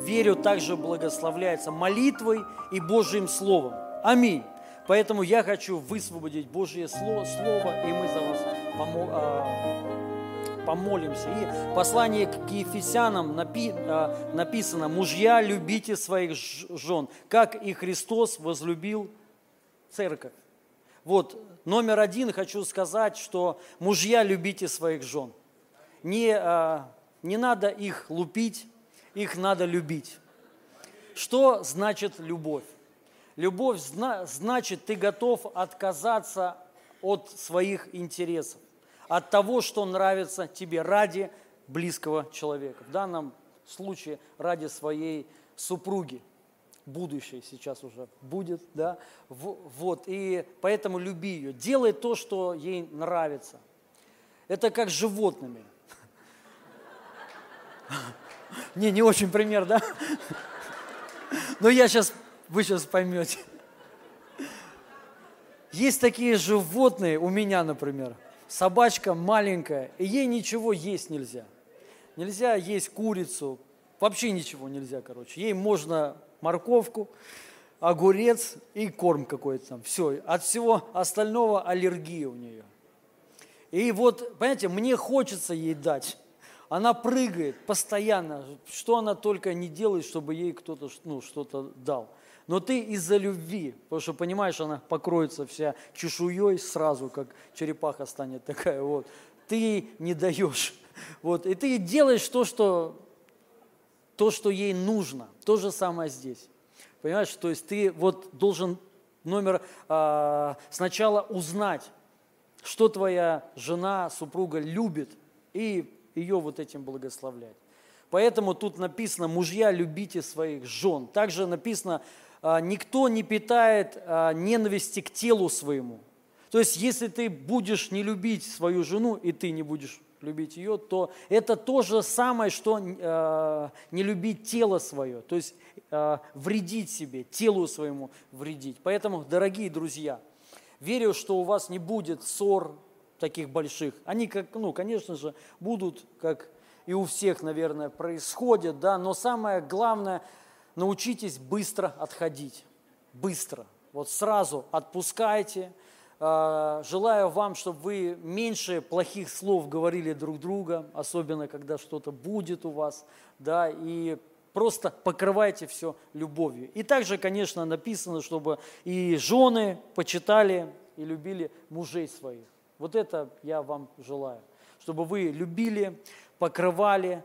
верю также благословляется молитвой и Божьим Словом. Аминь. Поэтому я хочу высвободить Божье Слово, и мы за вас а, помолимся. И послание к Ефесянам напи, а, написано, мужья, любите своих жен, как и Христос возлюбил церковь. Вот, номер один хочу сказать, что мужья, любите своих жен. Не, а, не надо их лупить, их надо любить. Что значит любовь? Любовь значит, ты готов отказаться от своих интересов, от того, что нравится тебе ради близкого человека. В данном случае ради своей супруги, будущей сейчас уже будет, да, вот, и поэтому люби ее, делай то, что ей нравится. Это как с животными. Не, не очень пример, да? Но я сейчас вы сейчас поймете. Есть такие животные, у меня, например, собачка маленькая, и ей ничего есть нельзя. Нельзя есть курицу, вообще ничего нельзя, короче. Ей можно морковку, огурец и корм какой-то там. Все, от всего остального аллергия у нее. И вот, понимаете, мне хочется ей дать. Она прыгает постоянно, что она только не делает, чтобы ей кто-то ну, что-то дал но ты из-за любви, потому что, понимаешь, она покроется вся чешуей сразу, как черепаха станет такая, вот, ты не даешь. Вот, и ты делаешь то, что, то, что ей нужно. То же самое здесь. Понимаешь, то есть ты вот должен номер а, сначала узнать, что твоя жена, супруга любит, и ее вот этим благословлять. Поэтому тут написано, мужья, любите своих жен. Также написано, а, никто не питает а, ненависти к телу своему. То есть, если ты будешь не любить свою жену, и ты не будешь любить ее, то это то же самое, что э, не любить тело свое, то есть вредить себе, телу своему вредить. Поэтому, дорогие друзья, верю, что у вас не будет ссор таких больших. Они, как, ну, конечно же, будут, как и у всех, наверное, происходят, да, но самое главное – научитесь быстро отходить. Быстро. Вот сразу отпускайте. А, желаю вам, чтобы вы меньше плохих слов говорили друг друга, особенно когда что-то будет у вас, да, и просто покрывайте все любовью. И также, конечно, написано, чтобы и жены почитали и любили мужей своих. Вот это я вам желаю, чтобы вы любили, покрывали,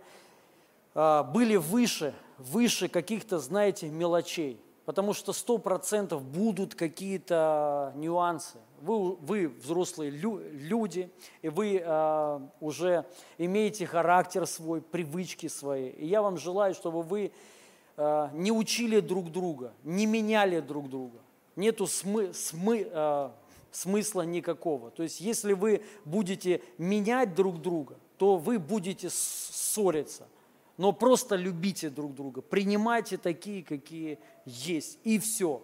а, были выше выше каких-то, знаете, мелочей. Потому что сто процентов будут какие-то нюансы. Вы, вы взрослые лю, люди, и вы э, уже имеете характер свой, привычки свои. И я вам желаю, чтобы вы э, не учили друг друга, не меняли друг друга. Нету смы, смы, э, смысла никакого. То есть, если вы будете менять друг друга, то вы будете ссориться – но просто любите друг друга, принимайте такие, какие есть, и все.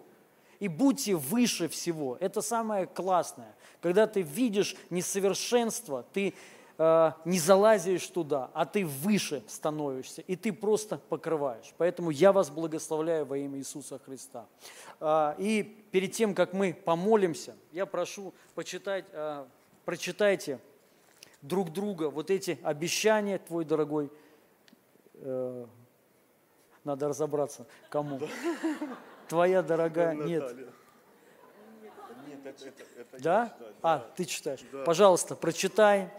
И будьте выше всего. Это самое классное. Когда ты видишь несовершенство, ты э, не залазишь туда, а ты выше становишься, и ты просто покрываешь. Поэтому я вас благословляю во имя Иисуса Христа. Э, и перед тем, как мы помолимся, я прошу почитать, э, прочитайте друг друга. Вот эти обещания, твой дорогой, э, надо разобраться, кому. Твоя дорогая, нет. Это, это, это да? Читаю, а, да. ты читаешь. Да. Пожалуйста, прочитай.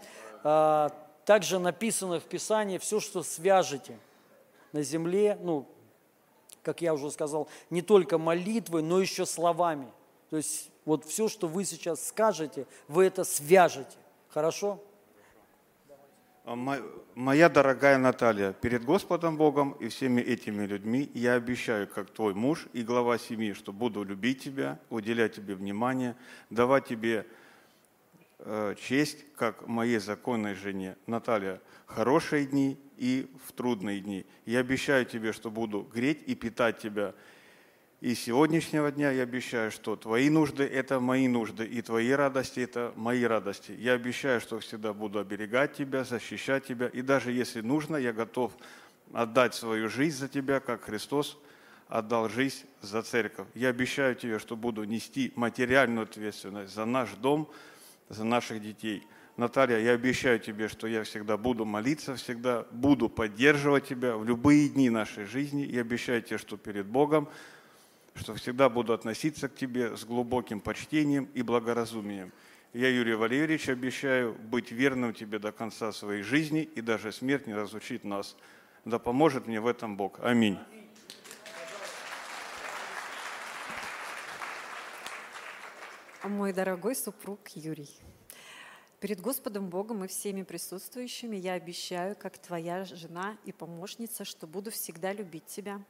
А, также написано в Писании, все, что свяжете на земле, ну, как я уже сказал, не только молитвой, но еще словами. То есть вот все, что вы сейчас скажете, вы это свяжете. Хорошо? А моя дорогая Наталья, перед Господом Богом и всеми этими людьми я обещаю, как твой муж и глава семьи, что буду любить тебя, уделять тебе внимание, давать тебе честь, как моей законной жене. Наталья, хорошие дни и в трудные дни. Я обещаю тебе, что буду греть и питать тебя и сегодняшнего дня я обещаю, что твои нужды – это мои нужды, и твои радости – это мои радости. Я обещаю, что всегда буду оберегать тебя, защищать тебя, и даже если нужно, я готов отдать свою жизнь за тебя, как Христос отдал жизнь за церковь. Я обещаю тебе, что буду нести материальную ответственность за наш дом, за наших детей. Наталья, я обещаю тебе, что я всегда буду молиться, всегда буду поддерживать тебя в любые дни нашей жизни. Я обещаю тебе, что перед Богом – что всегда буду относиться к тебе с глубоким почтением и благоразумием. Я, Юрий Валерьевич, обещаю быть верным тебе до конца своей жизни, и даже смерть не разучит нас. Да поможет мне в этом Бог. Аминь. Мой дорогой супруг Юрий, перед Господом Богом и всеми присутствующими я обещаю, как твоя жена и помощница, что буду всегда любить тебя,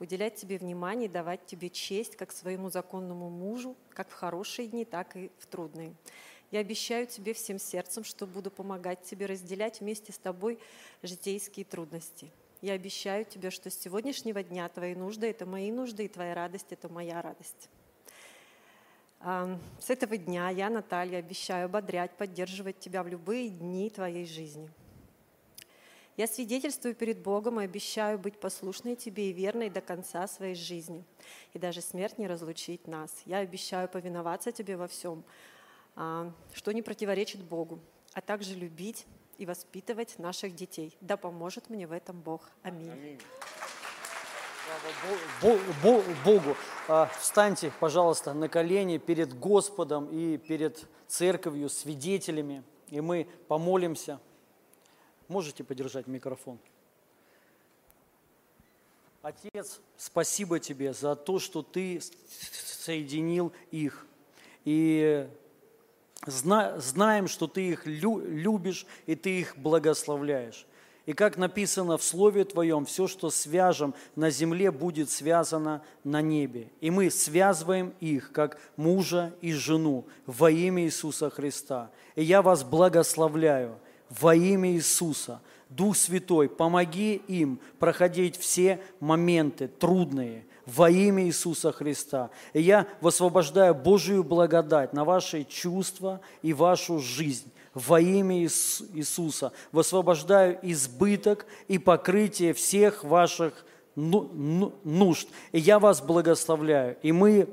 уделять тебе внимание, давать тебе честь как своему законному мужу, как в хорошие дни, так и в трудные. Я обещаю тебе всем сердцем, что буду помогать тебе разделять вместе с тобой житейские трудности. Я обещаю тебе, что с сегодняшнего дня твои нужды – это мои нужды, и твоя радость – это моя радость. С этого дня я, Наталья, обещаю ободрять, поддерживать тебя в любые дни твоей жизни – я свидетельствую перед Богом и обещаю быть послушной Тебе и верной до конца своей жизни. И даже смерть не разлучит нас. Я обещаю повиноваться Тебе во всем, а, что не противоречит Богу, а также любить и воспитывать наших детей. Да поможет мне в этом Бог. Аминь. Аминь. Слава Богу. А, встаньте, пожалуйста, на колени перед Господом и перед церковью, свидетелями, и мы помолимся. Можете подержать микрофон? Отец, спасибо тебе за то, что ты соединил их. И знаем, что ты их любишь и ты их благословляешь. И как написано в Слове Твоем, все, что свяжем на земле, будет связано на небе. И мы связываем их, как мужа и жену, во имя Иисуса Христа. И я вас благословляю – во имя Иисуса. Дух Святой, помоги им проходить все моменты трудные во имя Иисуса Христа. И я высвобождаю Божию благодать на ваши чувства и вашу жизнь во имя Иисуса. Высвобождаю избыток и покрытие всех ваших ну, ну, нужд. И я вас благословляю. И мы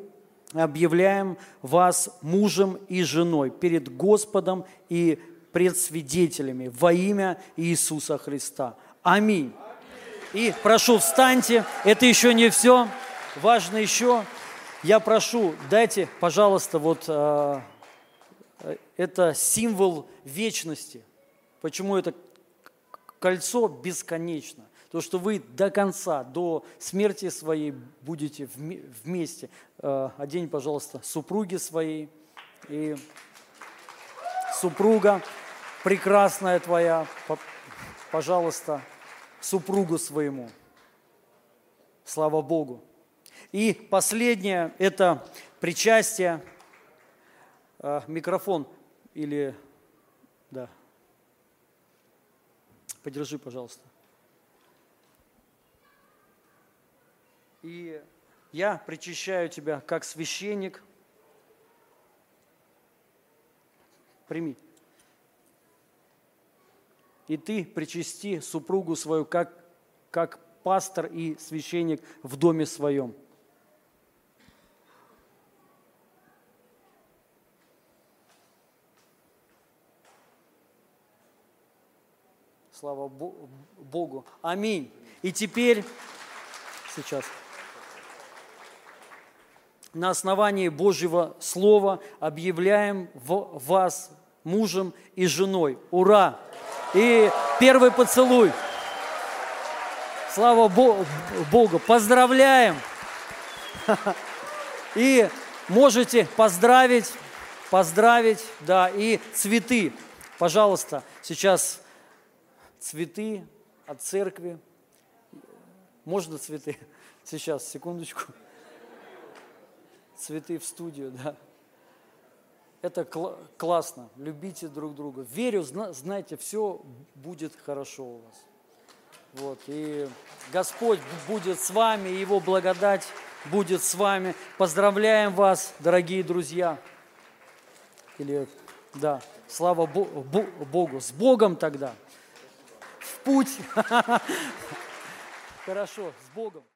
объявляем вас мужем и женой перед Господом и пред свидетелями во имя Иисуса Христа. Аминь. И прошу, встаньте. Это еще не все. Важно еще. Я прошу, дайте, пожалуйста, вот э, это символ вечности. Почему это кольцо бесконечно? То, что вы до конца, до смерти своей будете вместе. Э, одень, пожалуйста, супруги своей и супруга прекрасная твоя, пожалуйста, супругу своему. Слава Богу. И последнее – это причастие. А, микрофон или… Да. Подержи, пожалуйста. И я причащаю тебя как священник. Прими и ты причасти супругу свою как, как пастор и священник в доме своем. Слава Богу. Аминь. И теперь, сейчас, на основании Божьего Слова объявляем вас мужем и женой. Ура! И первый поцелуй. Слава Богу! Поздравляем! [laughs] И можете поздравить, поздравить, да, и цветы. Пожалуйста, сейчас цветы от церкви. Можно цветы? [laughs] Сейчас, секундочку. Цветы в студию, да. Это кл- классно. Любите друг друга. Верю, зна- знаете, все будет хорошо у вас. Вот. И Господь будет с вами, Его благодать будет с вами. Поздравляем вас, дорогие друзья. Или, да, слава Богу. С Богом тогда. Путь. [laughs] Хорошо, с Богом.